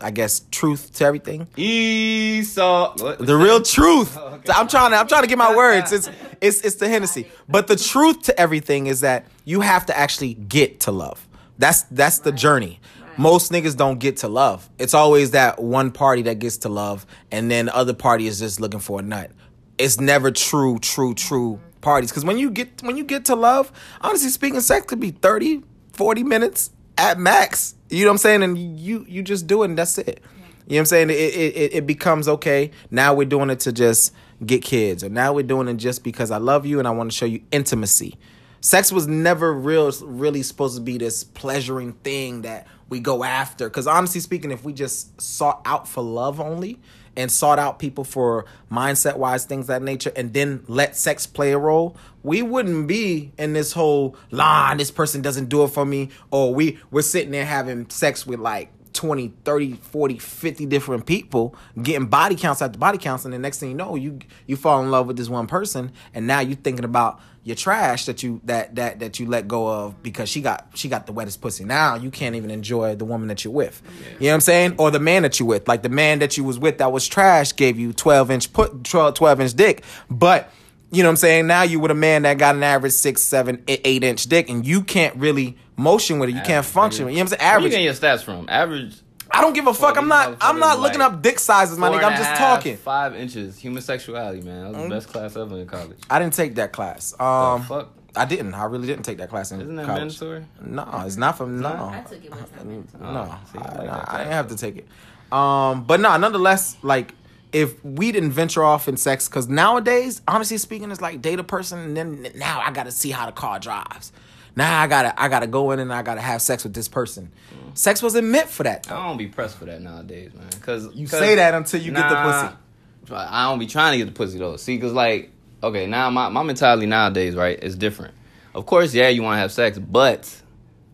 I guess truth to everything. Esau. What? The real truth. *laughs* Oh, okay. I'm trying to I'm trying to get my words. It's *laughs* it's it's the Hennessy. But the truth to everything is that you have to actually get to love. That's that's the journey. Most niggas don't get to love. It's always that one party that gets to love and then the other party is just looking for a nut. It's never true, true, true parties. Cause when you get when you get to love, honestly speaking, sex could be 30, 40 minutes at max. You know what I'm saying? And you you just do it and that's it. You know what I'm saying? It, it, it, it becomes okay. Now we're doing it to just get kids, or now we're doing it just because I love you and I want to show you intimacy. Sex was never real, really supposed to be this pleasuring thing that we go after. Because honestly speaking, if we just sought out for love only and sought out people for mindset wise things that nature, and then let sex play a role, we wouldn't be in this whole line. This person doesn't do it for me, or we we're sitting there having sex with like 20 30 40 50 different people getting body counts after body counts and the next thing you know you you fall in love with this one person and now you're thinking about your trash that you that that that you let go of because she got she got the wettest pussy now you can't even enjoy the woman that you're with you know what i'm saying or the man that you with like the man that you was with that was trash gave you 12 inch put 12, 12 inch dick but you know what I'm saying? Now you with a man that got an average six, seven, eight, eight inch dick, and you can't really motion with it. You can't function. nigga. with it. You know what I'm saying? Where you Average. getting your stats from? Average. I don't give a fuck. I'm not. I'm not looking like up dick sizes, my nigga. I'm just half, talking. Mm. Five inches. Human sexuality, man. That was the best class ever in college. I didn't take that class. Um, fuck? I didn't. I really didn't take that class in Isn't that college. mandatory? No, it's not from no. I took it one time. No, Oh, see, I I, like that I didn't have to take it. Um, but no, nonetheless, like if we didn't venture off in sex, because nowadays, honestly speaking, it's like date a person, and then now I got to see how the car drives. Now I gotta I gotta go in and I gotta have sex with this person. Sex wasn't meant for that. I don't be pressed for that nowadays, man. Cause You 'cause- say that until you get the pussy. I don't be trying to get the pussy though. See, cause like, okay, now my, my mentality nowadays, right, is different. Of course, yeah, you want to have sex, but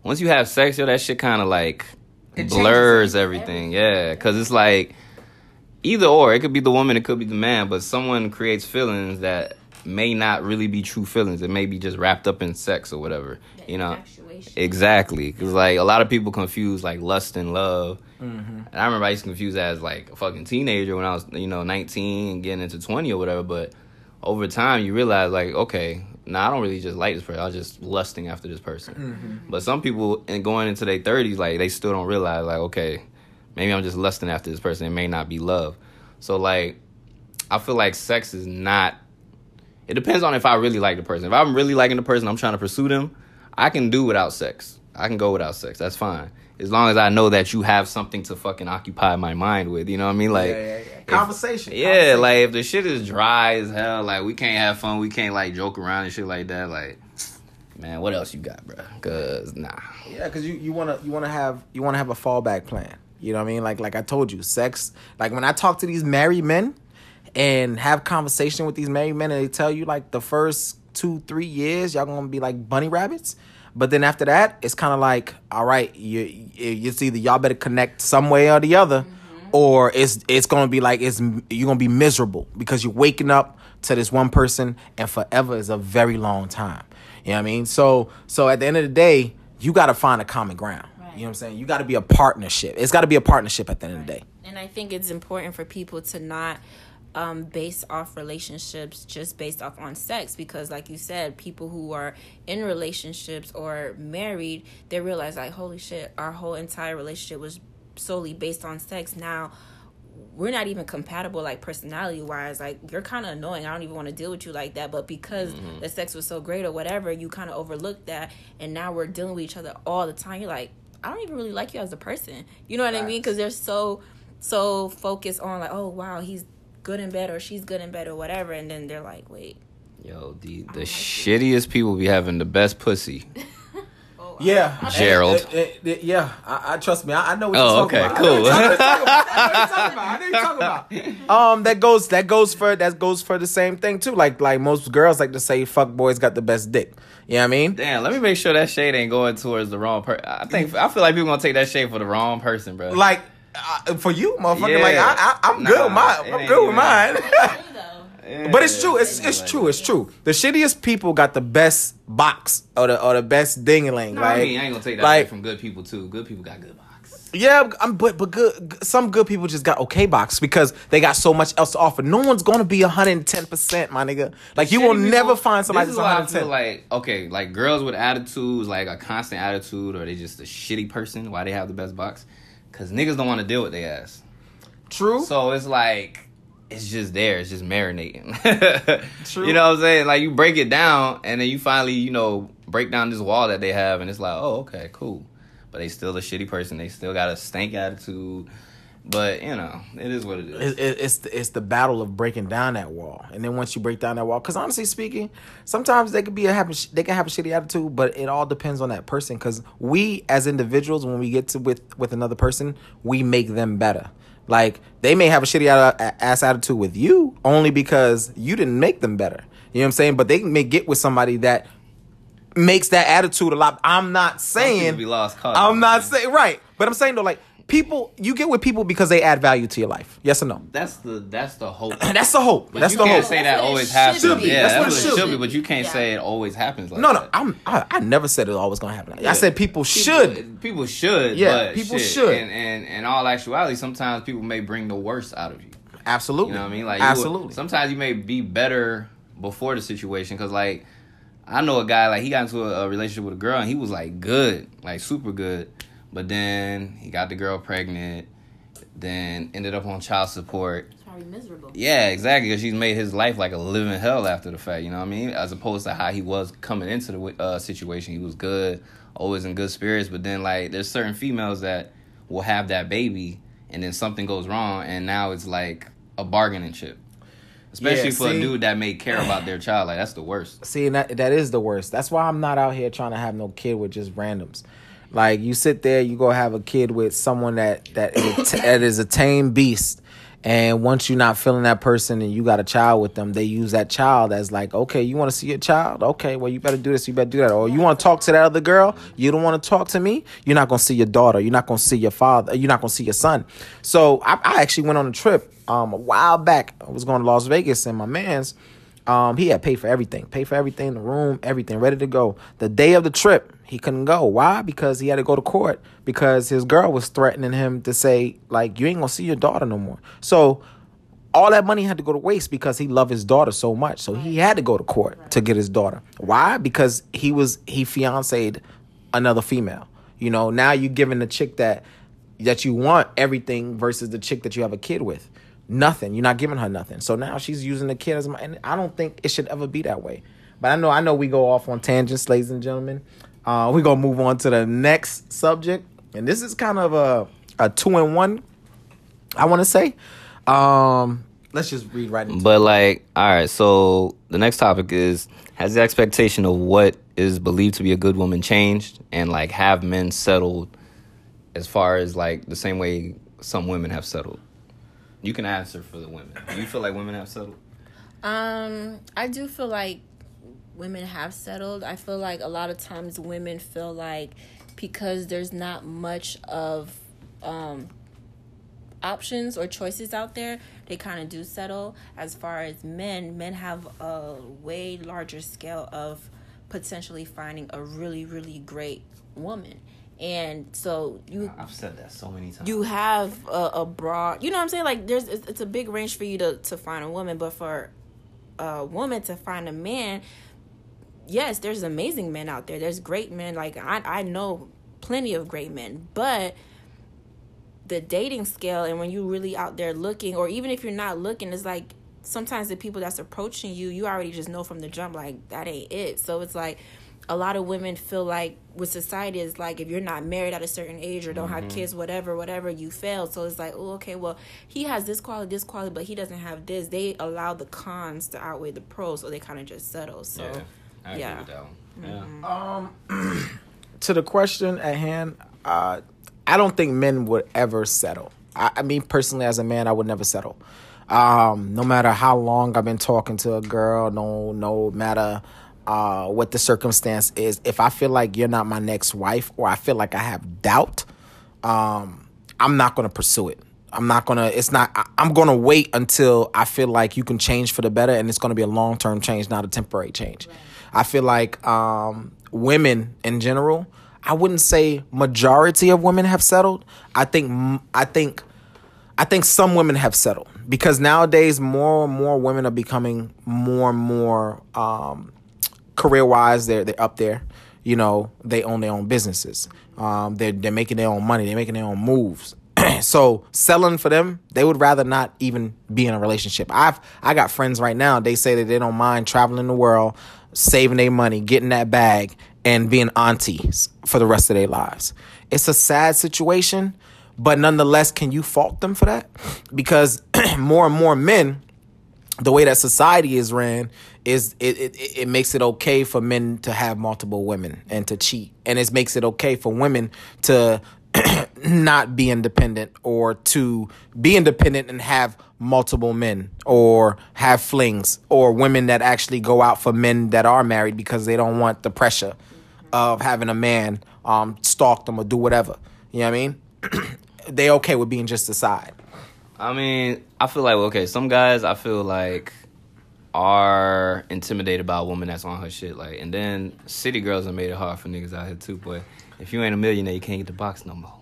once you have sex, yo, that shit kind of like It blurs changes everything. Yeah, cause it's like either or. It could be the woman, it could be the man, but someone creates feelings that may not really be true feelings. It may be just wrapped up in sex or whatever. You know, Infatuation. Exactly, because like a lot of people confuse like lust and love, Mm-hmm. and I remember I used to confuse that as like a fucking teenager when I was you know nineteen and getting into twenty or whatever. But over time, you realize like okay, nah, I don't really just like this person. I was just lusting after this person. Mm-hmm. But some people and going into their thirties, like they still don't realize like okay, maybe I'm just lusting after this person. It may not be love. So like, I feel like sex is not. It depends on if I really like the person. If I'm really liking the person, I'm trying to pursue them. I can do without sex. I can go without sex. That's fine. As long as I know that you have something to fucking occupy my mind with. You know what I mean? Like yeah, yeah, yeah. if- Conversation. yeah, conversation. like if the shit is dry as hell, like we can't have fun, we can't like joke around and shit like that. Like, man, what else you got, bro? Cause nah. Yeah, because you, you wanna you wanna have you wanna have a fallback plan. You know what I mean? Like like I told you, sex. Like when I talk to these married men and have conversation with these married men, and they tell you like the first two three years y'all gonna be like bunny rabbits. But then after that, it's kind of like, all right, you, you it's either y'all better connect some way or the other, mm-hmm. or it's it's gonna be like it's you're gonna be miserable because you're waking up to this one person, and forever is a very long time. You know what I mean? So so at the end of the day, you got to find a common ground. You know what I'm saying? You got to be a partnership. It's got to be a partnership at the end of the day. And I think it's important for people to not um, base off relationships just based off on sex because, like you said, people who are in relationships or married, they realize, like, holy shit, our whole entire relationship was solely based on sex. Now, we're not even compatible, like, personality wise. Like, you're kind of annoying. I don't even want to deal with you like that. But because the sex was so great or whatever, you kind of overlooked that. And now we're dealing with each other all the time. You're like, I don't even really like you as a person. You know what I mean? Because they're so so focused on like, oh wow, he's good in bed or she's good in bed or whatever, and then they're like, wait, Yo, the the shittiest people be having the best pussy. *laughs* Yeah, Gerald. Eh, eh, eh, yeah, I, I trust me. I, I know what Oh, you're okay, talking about. cool. I know you're talking about. *laughs* Know what you're talking about. I know what you're talking about. Um, that goes that goes for that goes for the same thing too. Like like most girls like to say, "Fuck boys got the best dick." You know what I mean? Damn, let me make sure that shade ain't going towards the wrong person. I think I feel like people gonna take that shade for the wrong person, bro. Like uh, for you, motherfucker. Yeah. Like I, I I'm Nah, good with mine. I'm good with mine. Yeah. *laughs* But it's true. It's it's true. It's true. The shittiest people got the best box or the or the best dingaling. No, like, I mean, I ain't gonna take that like away from good people too. Good people got good box. yeah, I'm, but but good. Some good people just got okay box because they got so much else to offer. No one's gonna be 110 percent, my nigga. Like you will Shitty never find somebody This that's is why I 110. feel like okay, like girls with attitudes, like a constant attitude, or they just a shitty person. Why they have the best box? Cause niggas don't want to deal with their ass. True. So it's like it's just there. It's just marinating. *laughs* True. You know what I'm saying? Like you break it down, and then you finally, you know, break down this wall that they have, and it's like, oh, okay, cool. But they still a shitty person. They still got a stank attitude. But you know, it is what it is. it, it, it's the, it's the battle of breaking down that wall, and then once you break down that wall, because honestly speaking, sometimes they could be a happy, they can have a shitty attitude, but it all depends on that person. Because we as individuals, when we get to with with another person, we make them better. Like they may have a shitty ass attitude with you only because you didn't make them better. You know what I'm saying? But they may get with somebody that makes that attitude a lot. I'm not saying be lost. I'm not saying right, but I'm saying though, like people, you get with people because they add value to your life. Yes or no? That's the that's the hope. *clears throat* That's the hope. But That's you the can't hope. say that what it always should happens. be. Yeah, That's that's, what what it it should should be. be. But you can't Yeah. say it always happens like no, no, that. I'm. I, I never said it always gonna happen. I Yeah. said people should. People should. Yeah, but people shit, should. And, and in all actuality, sometimes people may bring the worst out of you. Absolutely. You know what I mean? Like you- absolutely. sometimes you may be better before the situation because like I know a guy like he got into a, a relationship with a girl and he was like good, like super good, but then he got the girl pregnant, then ended up on child support. it's probably miserable. Yeah, exactly. Because she's made his life like a living hell after the fact. You know what I mean? As opposed to how he was coming into the uh, situation, he was good, always in good spirits. But then like, there's certain females that will have that baby, and then something goes wrong, and now it's like a bargaining chip. especially Yeah, for see? a dude that may care about their child. Like that's the worst. See, that that is the worst. That's why I'm not out here trying to have no kid with just randoms. Like you sit there, you go have a kid with someone that that is a, *coughs* that is a tame beast, and once you're not feeling that person and you got a child with them, they use that child as like, okay, you want to see your child? Okay, well you better do this, you better do that. Or you want to talk to that other girl? You don't want to talk to me? You're not gonna see your daughter. You're not gonna see your father. You're not gonna see your son. So I, I actually went on a trip um a while back. I was going to Las Vegas, and my man's. Um, he had paid for everything, paid for everything, the room, everything, ready to go. The day of the trip, he couldn't go. Why? Because he had to go to court because his girl was threatening him to say, like, you ain't gonna see your daughter no more. So all that money had to go to waste because he loved his daughter so much. So he had to go to court to get his daughter. Why? Because he was he fiancéed another female. You know, now you're giving the chick that that you want everything versus the chick that you have a kid with. Nothing. You're not giving her nothing. So now she's using the kid as my and I don't think it should ever be that way. But I know I know we go off on tangents, ladies and gentlemen. Uh, we're gonna move on to the next subject. And this is kind of a a two in one, I wanna say. Um let's just read right into But like, all right. So the next topic is: Has the expectation of what is believed to be a good woman changed, and like have men settled as far as like the same way some women have settled? You can answer for the women. Do you feel like women have settled? Um, I do feel like women have settled. I feel like a lot of times women feel like because there's not much of um options or choices out there, they kind of do settle. As far as men, men have a way larger scale of potentially finding a really really great woman. And so you I've said that so many times. you have a, a broad you know what i'm saying like there's it's, it's a big range for you to to find a woman but for a woman to find a man yes there's amazing men out there. There's great men like i i know plenty of great men but the dating scale and when you really out there looking or even if you're not looking it's like sometimes the people that's approaching you you already just know from the jump like that ain't it. So it's like a lot of women feel like with society is like if you're not married at a certain age or don't have mm-hmm. kids whatever whatever you fail. so it's like oh okay well he has this quality this quality but he doesn't have this. They allow the cons to outweigh the pros so they kind of just settle. So yeah, I agree yeah. with that one. Yeah. *clears throat* to the question at hand, uh, I don't think men would ever settle. I, I mean, personally, as a man, I would never settle. Um, no matter how long I've been talking to a girl, no, no matter uh, what the circumstance is, if I feel like you're not my next wife, or I feel like I have doubt, um, I'm not gonna pursue it. I'm not gonna. It's not. I, I'm gonna wait until I feel like you can change for the better, and it's gonna be a long term change, not a temporary change. I feel like um, women in general. I wouldn't say majority of women have settled. I think. I think. I think some women have settled because nowadays more and more women are becoming more and more um, career wise. They're they're up there. You know, they own their own businesses. Um, they're they're making their own money. They're making their own moves. *clears throat* so selling for them, they would rather not even be in a relationship. I've I got friends right now. They say that they don't mind traveling the world, saving their money, getting that bag, and being aunties for the rest of their lives. It's a sad situation, but nonetheless, can you fault them for that? Because *clears throat* more and more men the way that society is ran is it, it it makes it okay for men to have multiple women and to cheat and it makes it okay for women to *clears throat* not be independent or to be independent and have multiple men or have flings or women that actually go out for men that are married because they don't want the pressure of having a man um stalk them or do whatever you know what i mean *clears throat* they okay with being just a side I mean, I feel like okay, some guys I feel like are intimidated by a woman that's on her shit. Like, and then city girls have made it hard for niggas out here too. But if you ain't a millionaire, you can't get the box no more.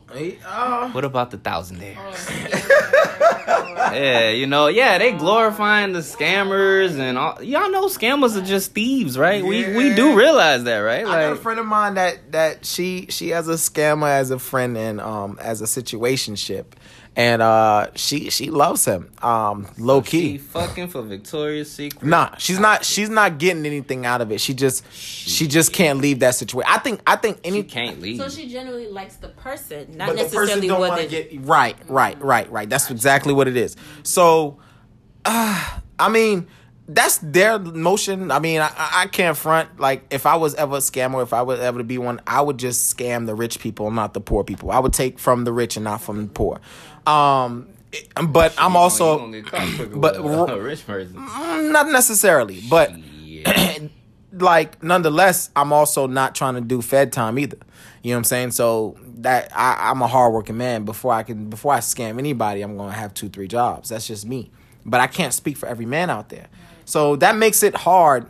What about the thousandaires? *laughs* yeah, you know, yeah, they glorifying the scammers and all. Y'all know scammers are just thieves, right? We we do realize that, right? I got a friend of mine that that she she has a scammer as a friend and um as a situationship, and uh she she loves him um low she key. fucking for Victoria's Secret. Nah, she's not. She's not getting anything out of it. She just, she just can't leave that situation. I think. I think any. She can't leave. so she generally likes the person not but the person necessarily don't what want they get right, right, right, right. That's exactly what it is. So, uh, I mean, that's their motion. I mean, I, I I can't front. Like, if I was ever a scammer, if I was ever to be one, I would just scam the rich people, not the poor people. I would take from the rich and not from the poor. Um, but I'm also gonna get caught quicker but- *laughs* a rich person. Mm, not necessarily, but *clears throat* like nonetheless, I'm also not trying to do Fed time either. You know what I'm saying? So that I, I'm a hardworking man. Before I can, before I scam anybody, I'm gonna have two, three jobs. That's just me. But I can't speak for every man out there. So that makes it hard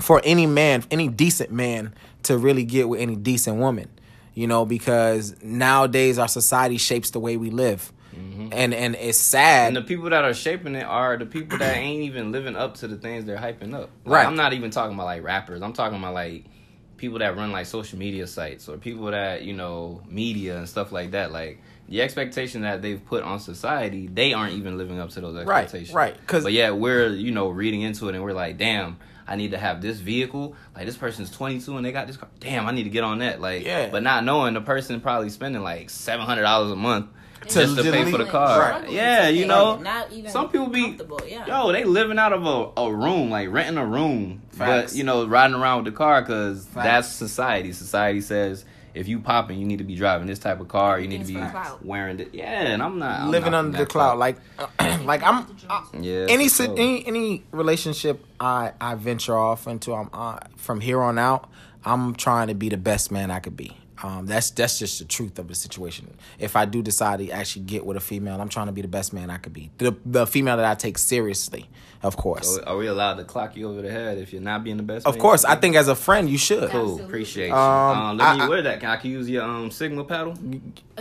for any man, any decent man, to really get with any decent woman. You know, because nowadays our society shapes the way we live, mm-hmm. and and it's sad. And the people that are shaping it are the people that ain't even living up to the things they're hyping up. Like, Right. I'm not even talking about like rappers. I'm talking about like people that run like social media sites or people that, you know, media and stuff like that. Like the expectation that they've put on society, they aren't even living up to those expectations. Right, right, 'cause- but yeah, we're, you know, reading into it and we're like, damn, I need to have this vehicle. Like this person's 22 and they got this car. Damn, I need to get on that. Like, Yeah. but not knowing the person probably spending like $700 a month To just to pay for the car. Right. Yeah, you know, Not even some people be yeah. yo, they living out of a, a room, like renting a room, Facts. but you know, riding around with the car because that's society. Society says if you popping, you need to be driving this type of car. You need to be clout. wearing it. Yeah, and I'm not I'm living not under the cloud. Like, *clears throat* like I'm. I, yeah, any, for any any relationship I I venture off into, I'm uh, from here on out. I'm trying to be the best man I could be. Um, that's that's just the truth of the situation. If I do decide to actually get with a female, I'm trying to be the best man I could be. The the female that I take seriously, of course. So are we allowed to clock you over the head if you're not being the best? of man? course, I think as a friend you should. Cool, Absolutely. appreciate you. Um, Um, let me I- I- wear that. Can I can use your um Sigma paddle?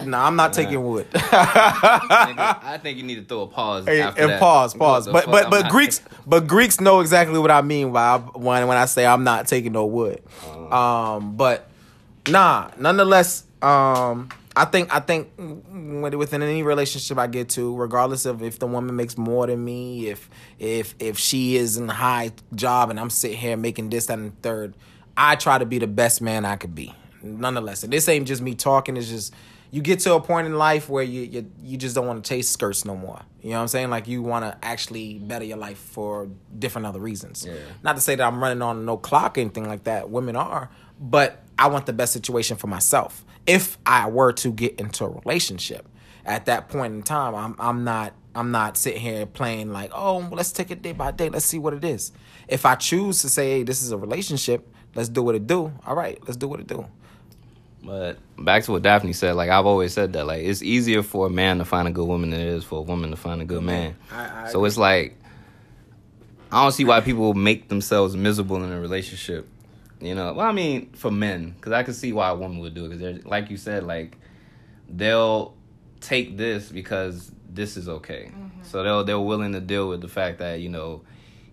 No, I'm not taking wood. *laughs* I think you need to throw a pause. Hey, after and that. pause, pause. the But but I'm but not Greeks but Greeks know exactly what I mean by when when I say I'm not taking no wood. Uh-huh. Um, but nah, nonetheless, um, I think I think within any relationship I get to, regardless of if the woman makes more than me, if if if she is in a high job and I'm sitting here making this that, and the third, I try to be the best man I could be. Nonetheless, and this ain't just me talking. It's just you get to a point in life where you you, you just don't want to chase skirts no more. You know what I'm saying? Like you want to actually better your life for different other reasons. Yeah. Not to say that I'm running on no clock or anything like that. Women are, but I want the best situation for myself. If I were to get into a relationship, at that point in time, I'm I'm not I'm not sitting here playing like, oh, well, let's take it day by day. Let's see what it is. If I choose to say, hey, this is a relationship, let's do what it do. All right, let's do what it do. But back to what Daphne said, like I've always said that, like it's easier for a man to find a good woman than it is for a woman to find a good man. I- I so it's like I don't see why people make themselves miserable in a relationship. You know, well, I mean, for men, because I can see why a woman would do it. Because they're like you said, like they'll take this because this is okay. Mm-hmm. So they'll they're willing to deal with the fact that you know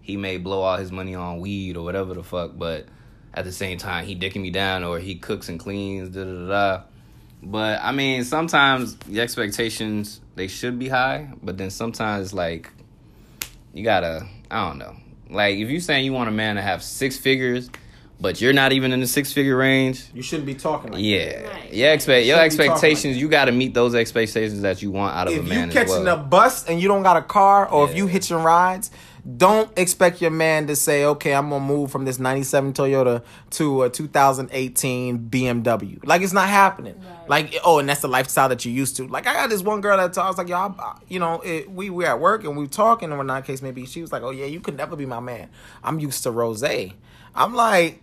he may blow all his money on weed or whatever the fuck, but at the same time he dicking me down or he cooks and cleans, da da da. da. But I mean, sometimes the expectations they should be high, but then sometimes like you gotta I don't know. Like if you're saying you want a man to have six figures, but you're not even in the six figure range, You shouldn't be talking like yeah, Right. yeah. Expect your Shouldn't be expectations. like you got to meet those expectations that you want out of if a man If you as catching well. a bus and you don't got a car or if you hitching rides don't expect your man to say okay i'm gonna move from this 97 toyota to a 2018 bmw like it's not happening. Like oh and that's the lifestyle that you're used to. Like i got this one girl that I was like yo I, I- you know it, we were at work and we were talking. And when that case maybe she was like oh yeah you could never be my man. I'm used to rose i'm like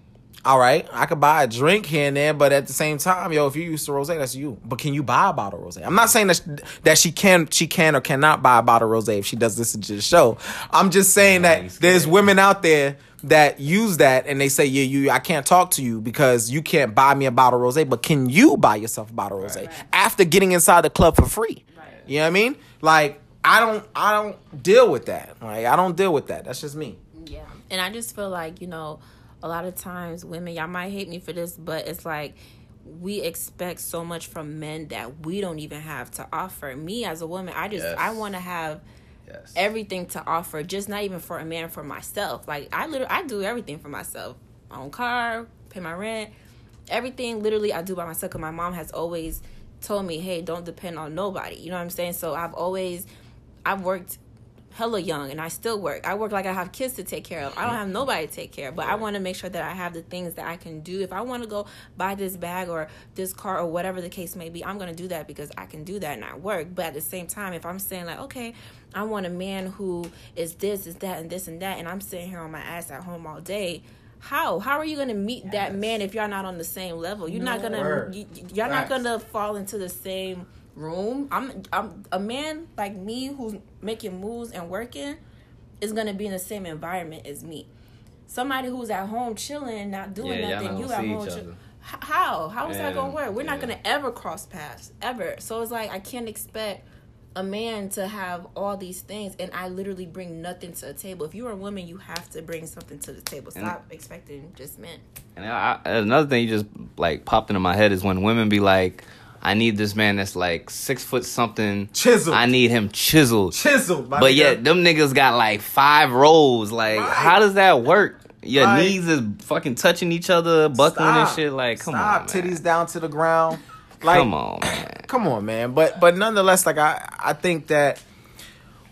all right, I could buy a drink here and there, but at the same time, yo, if you used to rose, that's you. But can you buy a bottle of rose? I'm not saying that she, that she can, she can or cannot buy a bottle of rose if she does listen to the show. I'm just saying that there's women out there that use that and they say, yeah, you, I can't talk to you because you can't buy me a bottle of rose. But can you buy yourself a bottle of rose after getting inside the club for free? You know what I mean? Like I don't, I don't deal with that. Like I don't deal with that. That's just me. Yeah. And I just feel like, you know, a lot of times women, y'all might hate me for this, but it's like we expect so much from men that we don't even have to offer. Me as a woman, I just Yes. I want to have yes. everything to offer, just not even for a man, for myself. Like I literally I do everything for myself. My own car, pay my rent, everything literally I do by myself cuz my mom has always told me, "Hey, don't depend on nobody." You know what I'm saying? So I've always I've worked hella young and I still work. I work like I have kids to take care of. I don't have nobody to take care of, but I want to make sure that I have the things that I can do. If I want to go buy this bag or this car or whatever the case may be, I'm going to do that because I can do that and I work. But at the same time, if I'm saying like, okay, I want a man who is this, is that, and this and that, and I'm sitting here on my ass at home all day. How how are you gonna meet that man if y'all not on the same level? You're not gonna Word. you, you're not gonna fall into the same room. I'm I'm a man like me who's making moves and working is gonna be in the same environment as me. Somebody who's at home chilling, not doing Yeah, nothing, not you at home. each chill- other. How? How is that gonna work? We're not gonna ever cross paths ever. So it's like I can't expect a man to have all these things, and I literally bring nothing to the table. If you're a woman, you have to bring something to the table. Stop expecting just men. And I, another thing you just like popped into my head is when women be like, "I need this man that's like six foot something, Chiseled. I need him chiseled." Chiseled, But nigga. yet them niggas got like five rolls. Like, Right. how does that work? Your knees is fucking touching each other, buckling and shit. Like, come Stop, on, titties down to the ground. Like, come on, man. *clears throat* come on, man. But but nonetheless, like I I think that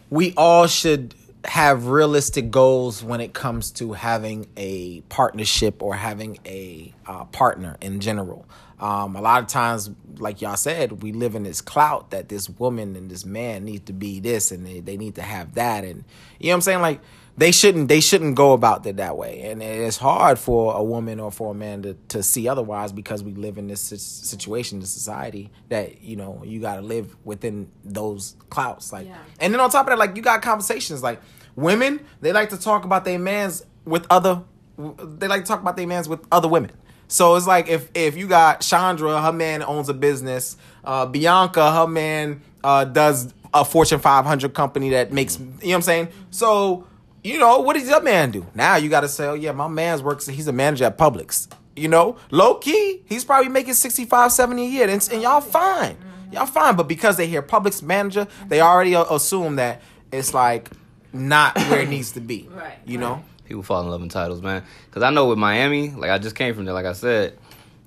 we all should have realistic goals when it comes to having a partnership or having a uh, partner in general. Um, a lot of times, like y'all said, we live in this clout that this woman and this man need to be this and they, they need to have that, and you know what I'm saying, like. They shouldn't. They shouldn't go about it that way, and it's hard for a woman or for a man to, to see otherwise because we live in this situation, this society that you know you got to live within those clouts. Like, Yeah. and then on top of that, like you got conversations like women. They like to talk about their mans with other. They like to talk about their mans with other women. So it's like if if you got Chandra, her man owns a business. Uh, Bianca, her man uh, does a Fortune 500 company that makes. You know what I'm saying? So you know what does your man do? Now you got to say, oh yeah, my man's works. He's a manager at Publix. You know, low key, he's probably making 65, 70 a year, and, and y'all fine. Y'all fine, but because they hear Publix manager, they already assume that it's like not where it needs to be. Right, You know. People fall in love in titles, man. Because I know with Miami, like I just came from there. Like I said,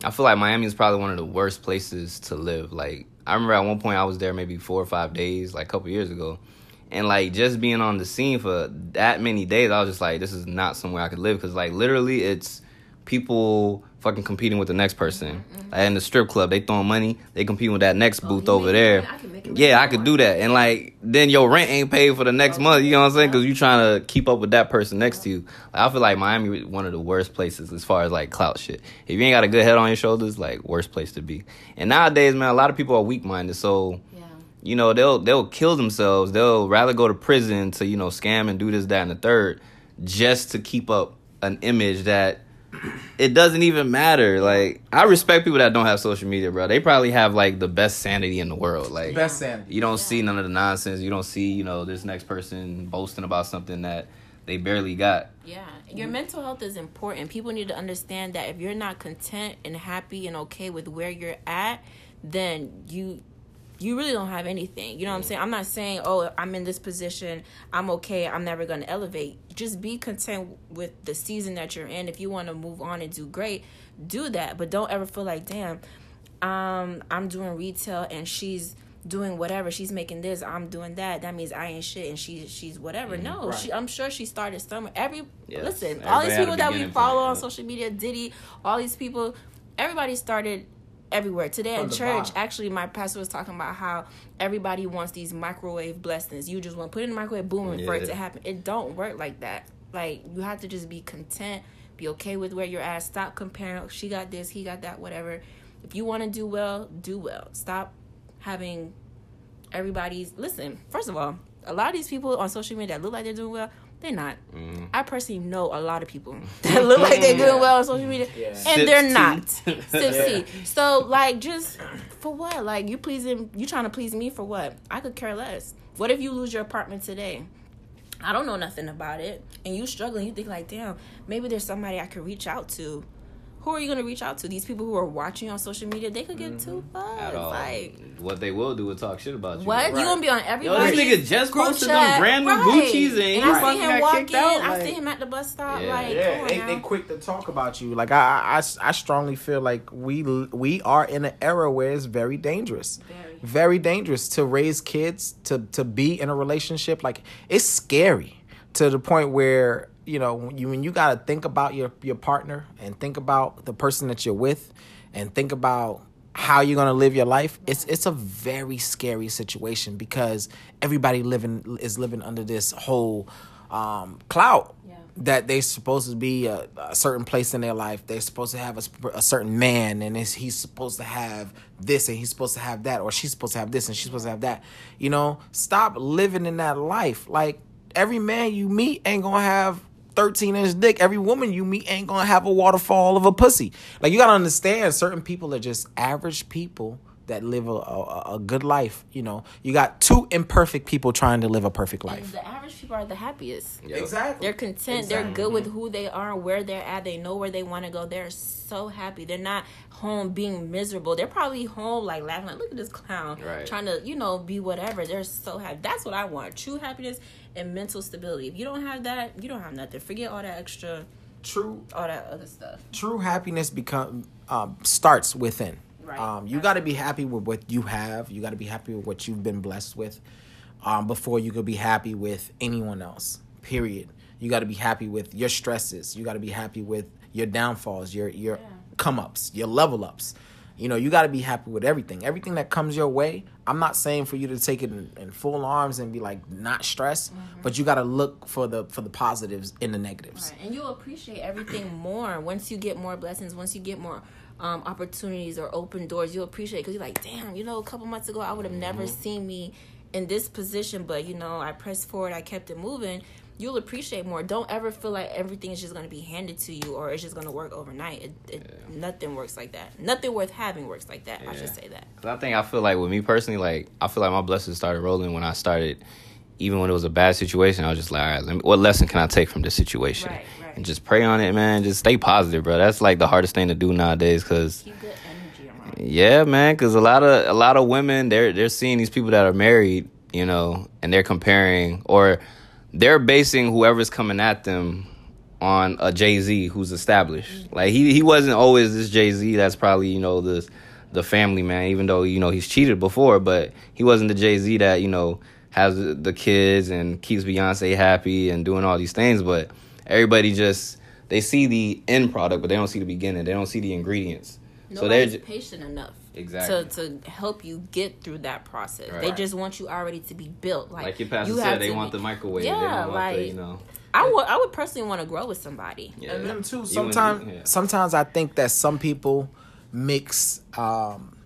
I feel like Miami is probably one of the worst places to live. Like I remember at one point I was there maybe four or five days, like a couple years ago, and like just being on the scene for that many days, I was just like, this is not somewhere I could live. Because like literally, it's people fucking competing with the next person. Like, in the strip club, they throwing money, they competing with that next booth over there. I can make it yeah, I could do that, and like then your rent ain't paid for the next month. You know what I'm saying? Because you trying to keep up with that person next to you. Like, I feel like Miami is one of the worst places as far as like clout shit. If you ain't got a good head on your shoulders, like worst place to be. And nowadays, man, a lot of people are weak minded, so Yeah. you know they'll they'll kill themselves. They'll rather go to prison to you know scam and do this, that, and the third, just to keep up an image that it doesn't even matter. Like I respect people that don't have social media, bro. They probably have like the best sanity in the world. Like Best sanity. You don't see none of the nonsense. You don't see you know this next person boasting about something that they barely got. Yeah, your mental health is important. People need to understand that if you're not content and happy and okay with where you're at, then you you really don't have anything. You know what I'm saying? I'm not saying, "Oh, I'm in this position. I'm okay. I'm never going to elevate." Just be content with the season that you're in. If you want to move on and do great, do that, but don't ever feel like, "Damn, um I'm doing retail and she's doing whatever she's making this i'm doing that that means i ain't shit and she she's whatever no she i'm sure she started somewhere every Yes, listen all these people that we follow point, on social media diddy all these people everybody started everywhere. Today at church bottom. actually my pastor was talking about how everybody wants these microwave blessings. You just want to put it in the microwave boom and for it to happen. It don't work like that. Like you have to just be content be okay with where you're at. Stop comparing oh, she got this he got that whatever. If you want to do well do well. Stop having everybody's listen first of all a lot of these people on social media that look like they're doing well they're not Mm. i personally know a lot of people *laughs* that look like they're doing well on social media Yeah. and Sips they're tea. not *laughs* Sip tea. so like just for what like you pleasing you trying to please me for what i could care less what if you lose your apartment today I don't know nothing about it, and you struggling, you think like, damn, maybe there's somebody I could reach out to. Who are you gonna reach out to? These people who are watching on social media, they could give two fucks. Mm-hmm. At all. Like, what they will do is talk shit about you. what? You gonna be on Yo, everybody? this nigga just posted them brand new Gucci's and he I fucking see him got walking. kicked out. I see him at the bus stop. Yeah. Like, Yeah, come on they, now. they quick to talk about you. Like I, I, I strongly feel like we we are in an era where it's very dangerous. Very. very dangerous to raise kids to to be in a relationship. Like it's scary to the point where you know when you when you got to think about your your partner and think about the person that you're with and think about how you're gonna live your life. It's it's a very scary situation because everybody living is living under this whole um, cloud Yeah. that they're supposed to be a, a certain place in their life. They're supposed to have a, a certain man, and he's supposed to have this, and he's supposed to have that, or she's supposed to have this, and she's supposed to have that. You know, stop living in that life. Like every man you meet ain't gonna have. 13 inch dick. Every woman you meet ain't gonna have a waterfall of a pussy. Like you gotta understand, certain people are just average people that live a, a, a good life. You know, you got two imperfect people trying to live a perfect And life. the average people are the happiest. Exactly. They're content. They're good with who they are, where they're at. They know where they want to go. They're so happy. They're not home being miserable. They're probably home like laughing, like, look at this clown, Right. trying to, you know, be whatever. They're so happy. That's what I want. True happiness and mental stability. If you don't have that, you don't have nothing. Forget all that extra, True all that other stuff. true happiness become um, starts within. Right. Um, you got to be happy with what you have. You got to be happy with what you've been blessed with, um, before you could be happy with anyone else. Period. You got to be happy with your stresses. You got to be happy with your downfalls, your your come ups, your level ups. You know, you got to be happy with everything. Everything that comes your way. I'm not saying for you to take it in, in full arms and be like not stressed, but you got to look for the for the positives in the negatives. Right. And you'll appreciate everything more once you get more blessings, once you get more um, opportunities or open doors. You'll appreciate because you're like, damn, you know, a couple months ago, I would have never Mm-hmm. seen me in this position, but you know, I pressed forward, I kept it moving. You'll appreciate more. Don't ever feel like everything is just going to be handed to you or it's just going to work overnight. It, it, Nothing works like that. Nothing worth having works like that. I should Yeah. say that. 'Cause I think I feel like with me personally, like I feel like my blessings started rolling when I started. Even when it was a bad situation, I was just like, all right, let me, what lesson can I take from this situation? Right, right. And just pray on it, man. Just stay positive, bro. That's like the hardest thing to do nowadays, cause yeah, man, because a lot of a lot of women they're they're seeing these people that are married, you know, and they're comparing or they're basing whoever's coming at them on a Jay Z who's established. Like he he wasn't always this Jay Z. That's probably you know the the family man. Even though you know he's cheated before, but he wasn't the Jay Z that you know has the kids and keeps Beyonce happy and doing all these things. But everybody just they see the end product, but they don't see the beginning. They don't see the ingredients. so they're Nobody's patient enough Exactly. to, to help you get through that process. They just want you already to be built. Like, like your pastor you have said, they want be- the microwave. they Yeah, don't want like the, you know. I would I would personally want to grow with somebody. Yeah. And them too. Sometimes, wouldn't- yeah. sometimes I think that some people mix um,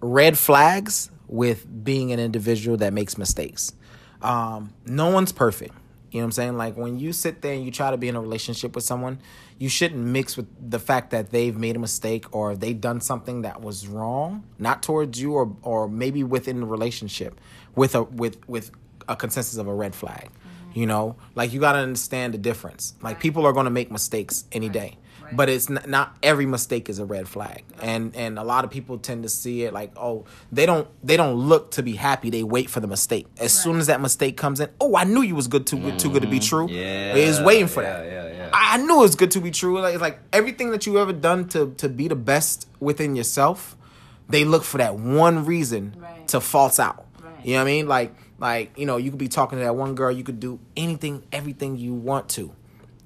red flags with being an individual that makes mistakes. Um, no one's perfect. You know what I'm saying? Like when you sit there and you try to be in a relationship with someone, you shouldn't mix with the fact that they've made a mistake or they've done something that was wrong, not towards you or or maybe within the relationship, with a with with a consensus of a red flag. You know, like you got to understand the difference. Like people are going to make mistakes any day, but it's not, not every mistake is a red flag. And and a lot of people tend to see it like, oh, they don't they don't look to be happy. They wait for the mistake. As soon as that mistake comes in, oh, I knew you was good too good too good to be true. Mm-hmm. Yeah, is waiting for yeah, that. yeah, yeah. I, I knew it was good to be true. Like it's like everything that you ever done to to be the best within yourself, they look for that one reason Right. to false out. Right. You know what I mean? Like like you know you could be talking to that one girl, you could do anything, everything you want to.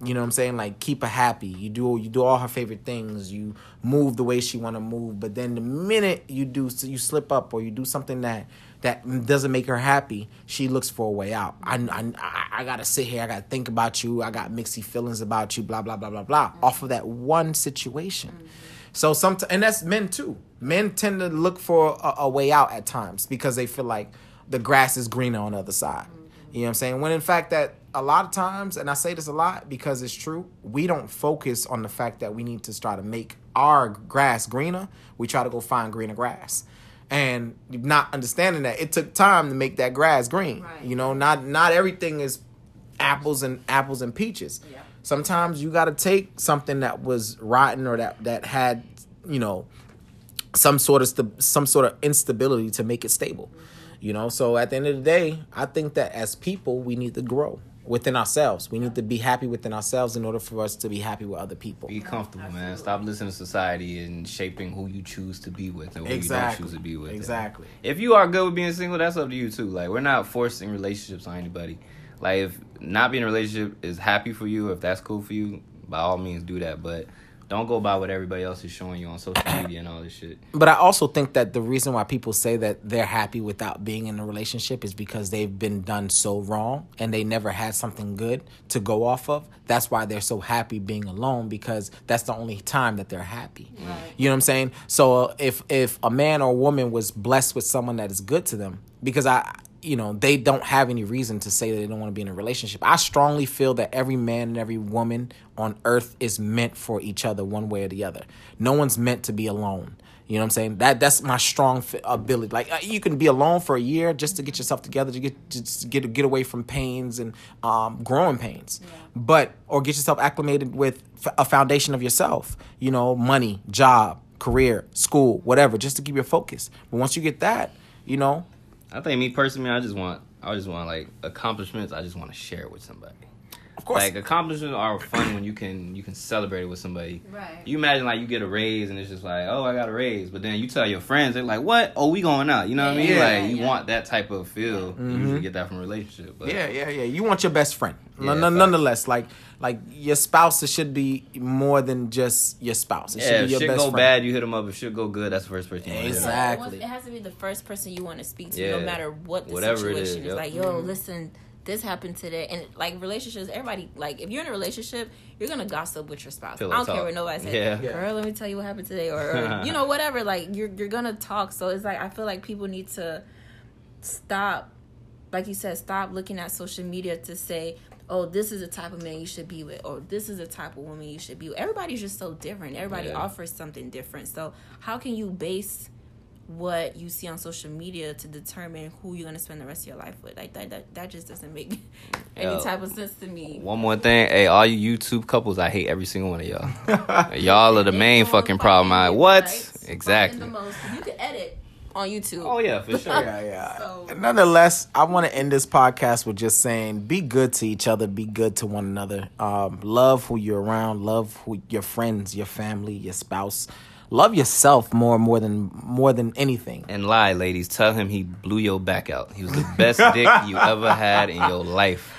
You know what I'm saying? Like keep her happy. You do you do all her favorite things. You move the way she want to move. But then the minute you do you slip up or you do something that that doesn't make her happy, she looks for a way out. I I, I- gotta sit here. I gotta think about you. I got mixy feelings about you. Blah blah blah blah blah. Mm-hmm. Off of that one situation. Mm-hmm. So some and that's men too. Men tend to look for a, a way out at times because they feel like the grass is greener on the other side. You know what I'm saying? When in fact that a lot of times, and I say this a lot because it's true, we don't focus on the fact that we need to try to make our grass greener. We try to go find greener grass. And not understanding that it took time to make that grass green. Right. You know, not not everything is apples and apples and peaches. Yeah. Sometimes you got to take something that was rotten or that that had, you know, some sort of st- some sort of instability to make it stable. You know, so at the end of the day, I think that as people we need to grow. within ourselves. We need to be happy within ourselves in order for us to be happy with other people. Be comfortable, man. Stop listening to society and shaping who you choose to be with and who you Exactly. don't choose to be with. Exactly. If you are good with being single, that's up to you too. Like we're not forcing relationships on anybody. Like if not being in a relationship is happy for you, if that's cool for you, by all means do that. But don't go by what everybody else is showing you on social media and all this shit. But I also think that the reason why people say that they're happy without being in a relationship is because they've been done so wrong and they never had something good to go off of. That's why they're so happy being alone because that's the only time that they're happy. You know what I'm saying? So uh, if if a man or woman was blessed with someone that is good to them, because I you know they don't have any reason to say that they don't want to be in a relationship. I strongly feel that every man and every woman on earth is meant for each other one way or the other. No one's meant to be alone. You know what I'm saying? That that's my strong ability. Like uh, you can be alone for a year just to get yourself together, to get just to get get away from pains and um, growing pains, but or get yourself acclimated with a foundation of yourself. You know, money, job, career, school, whatever, just to keep your focus. But once you get that, you know, I think me personally, I just want I just want like accomplishments. I just want to share with somebody. Of course, Like accomplishments are fun when you can you can celebrate it with somebody. Right. You imagine like you get a raise and it's just like, oh, I got a raise, but then you tell your friends, they're like, what? Oh, we going out. You know what I mean? Yeah, like you yeah. want that type of feel. You mm-hmm. usually get that from a relationship. But Yeah, yeah, yeah. You want your best friend. Yeah, None- facts. nonetheless, like like your spouse it should be more than just your spouse. It yeah, should if be your shit best go friend. bad, you hit them up. If shit go good, that's the first person you want to hit up. Exactly. It has to be the first person you want to speak to, Yeah. no matter what the Whatever it situation is, is. yep. Like, yo, mm-hmm. listen, this happened today, and like relationships, everybody like if you're in a relationship, you're gonna gossip with your spouse. Pillow I don't care what nobody says. Yeah. Yeah. Girl, let me tell you what happened today, or, or *laughs* you know whatever. Like you're you're gonna talk. So it's like I feel like people need to stop, like you said, stop looking at social media to say. Oh, this is the type of man you should be with, or this is the type of woman you should be with. Everybody's just so different. Everybody Yeah. offers something different. So, how can you base what you see on social media to determine who you're gonna spend the rest of your life with. Like that that, that just doesn't make *laughs* any Yo. type of sense to me. One more thing, hey, all you YouTube couples, I hate every single one of y'all. *laughs* y'all are the main fucking problem. I what? Exactly. The most. You can edit on YouTube. Oh yeah, for sure. Yeah, yeah. *laughs* So- Nonetheless, I want to end this podcast with just saying, be good to each other, be good to one another. Um, love who you're around, love who your friends, your family, your spouse. Love yourself more, more than more than anything. And lie, ladies. Tell him he blew your back out. He was the best *laughs* dick you ever had in your life.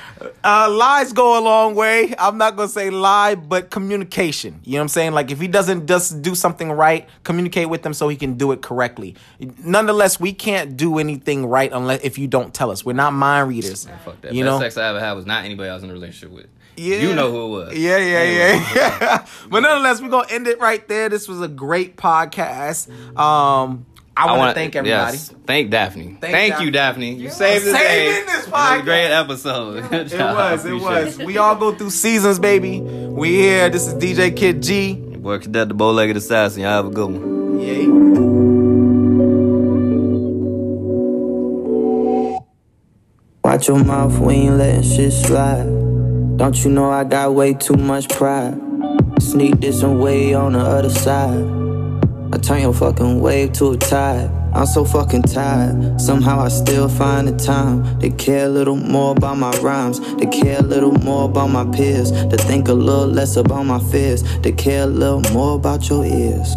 Uh, lies go a long way. I'm not gonna say lie, but communication. You know what I'm saying? Like if he doesn't just do something right, communicate with him so he can do it correctly. Nonetheless, we can't do anything right unless if you don't tell us. We're not mind readers. Fuck that. You best know? sex I ever had was not anybody I was in a relationship with. Yeah. You know who it was. Yeah, yeah, yeah, yeah. *laughs* but nonetheless, we're gonna end it right there. This was a great podcast. Um, I, want wanna- thank everybody. Yes, thank Daphne. Thank, Daphne. you, Daphne. You saved the day. this It was a great episode. *laughs* Good It was, it Appreciate was. We all go through seasons, baby. We here. This is DJ Kid G. Your boy Cadet the bow-legged assassin. Y'all have a good one. Yeah. Watch your mouth when you letting shit slide. Don't you know I got way too much pride? Sneak this and way on the other side. I turn your fucking wave to a tide. I'm so fucking tired. Somehow I still find the time to care a little more about my rhymes, to care a little more about my peers, to think a little less about my fears, to care a little more about your ears.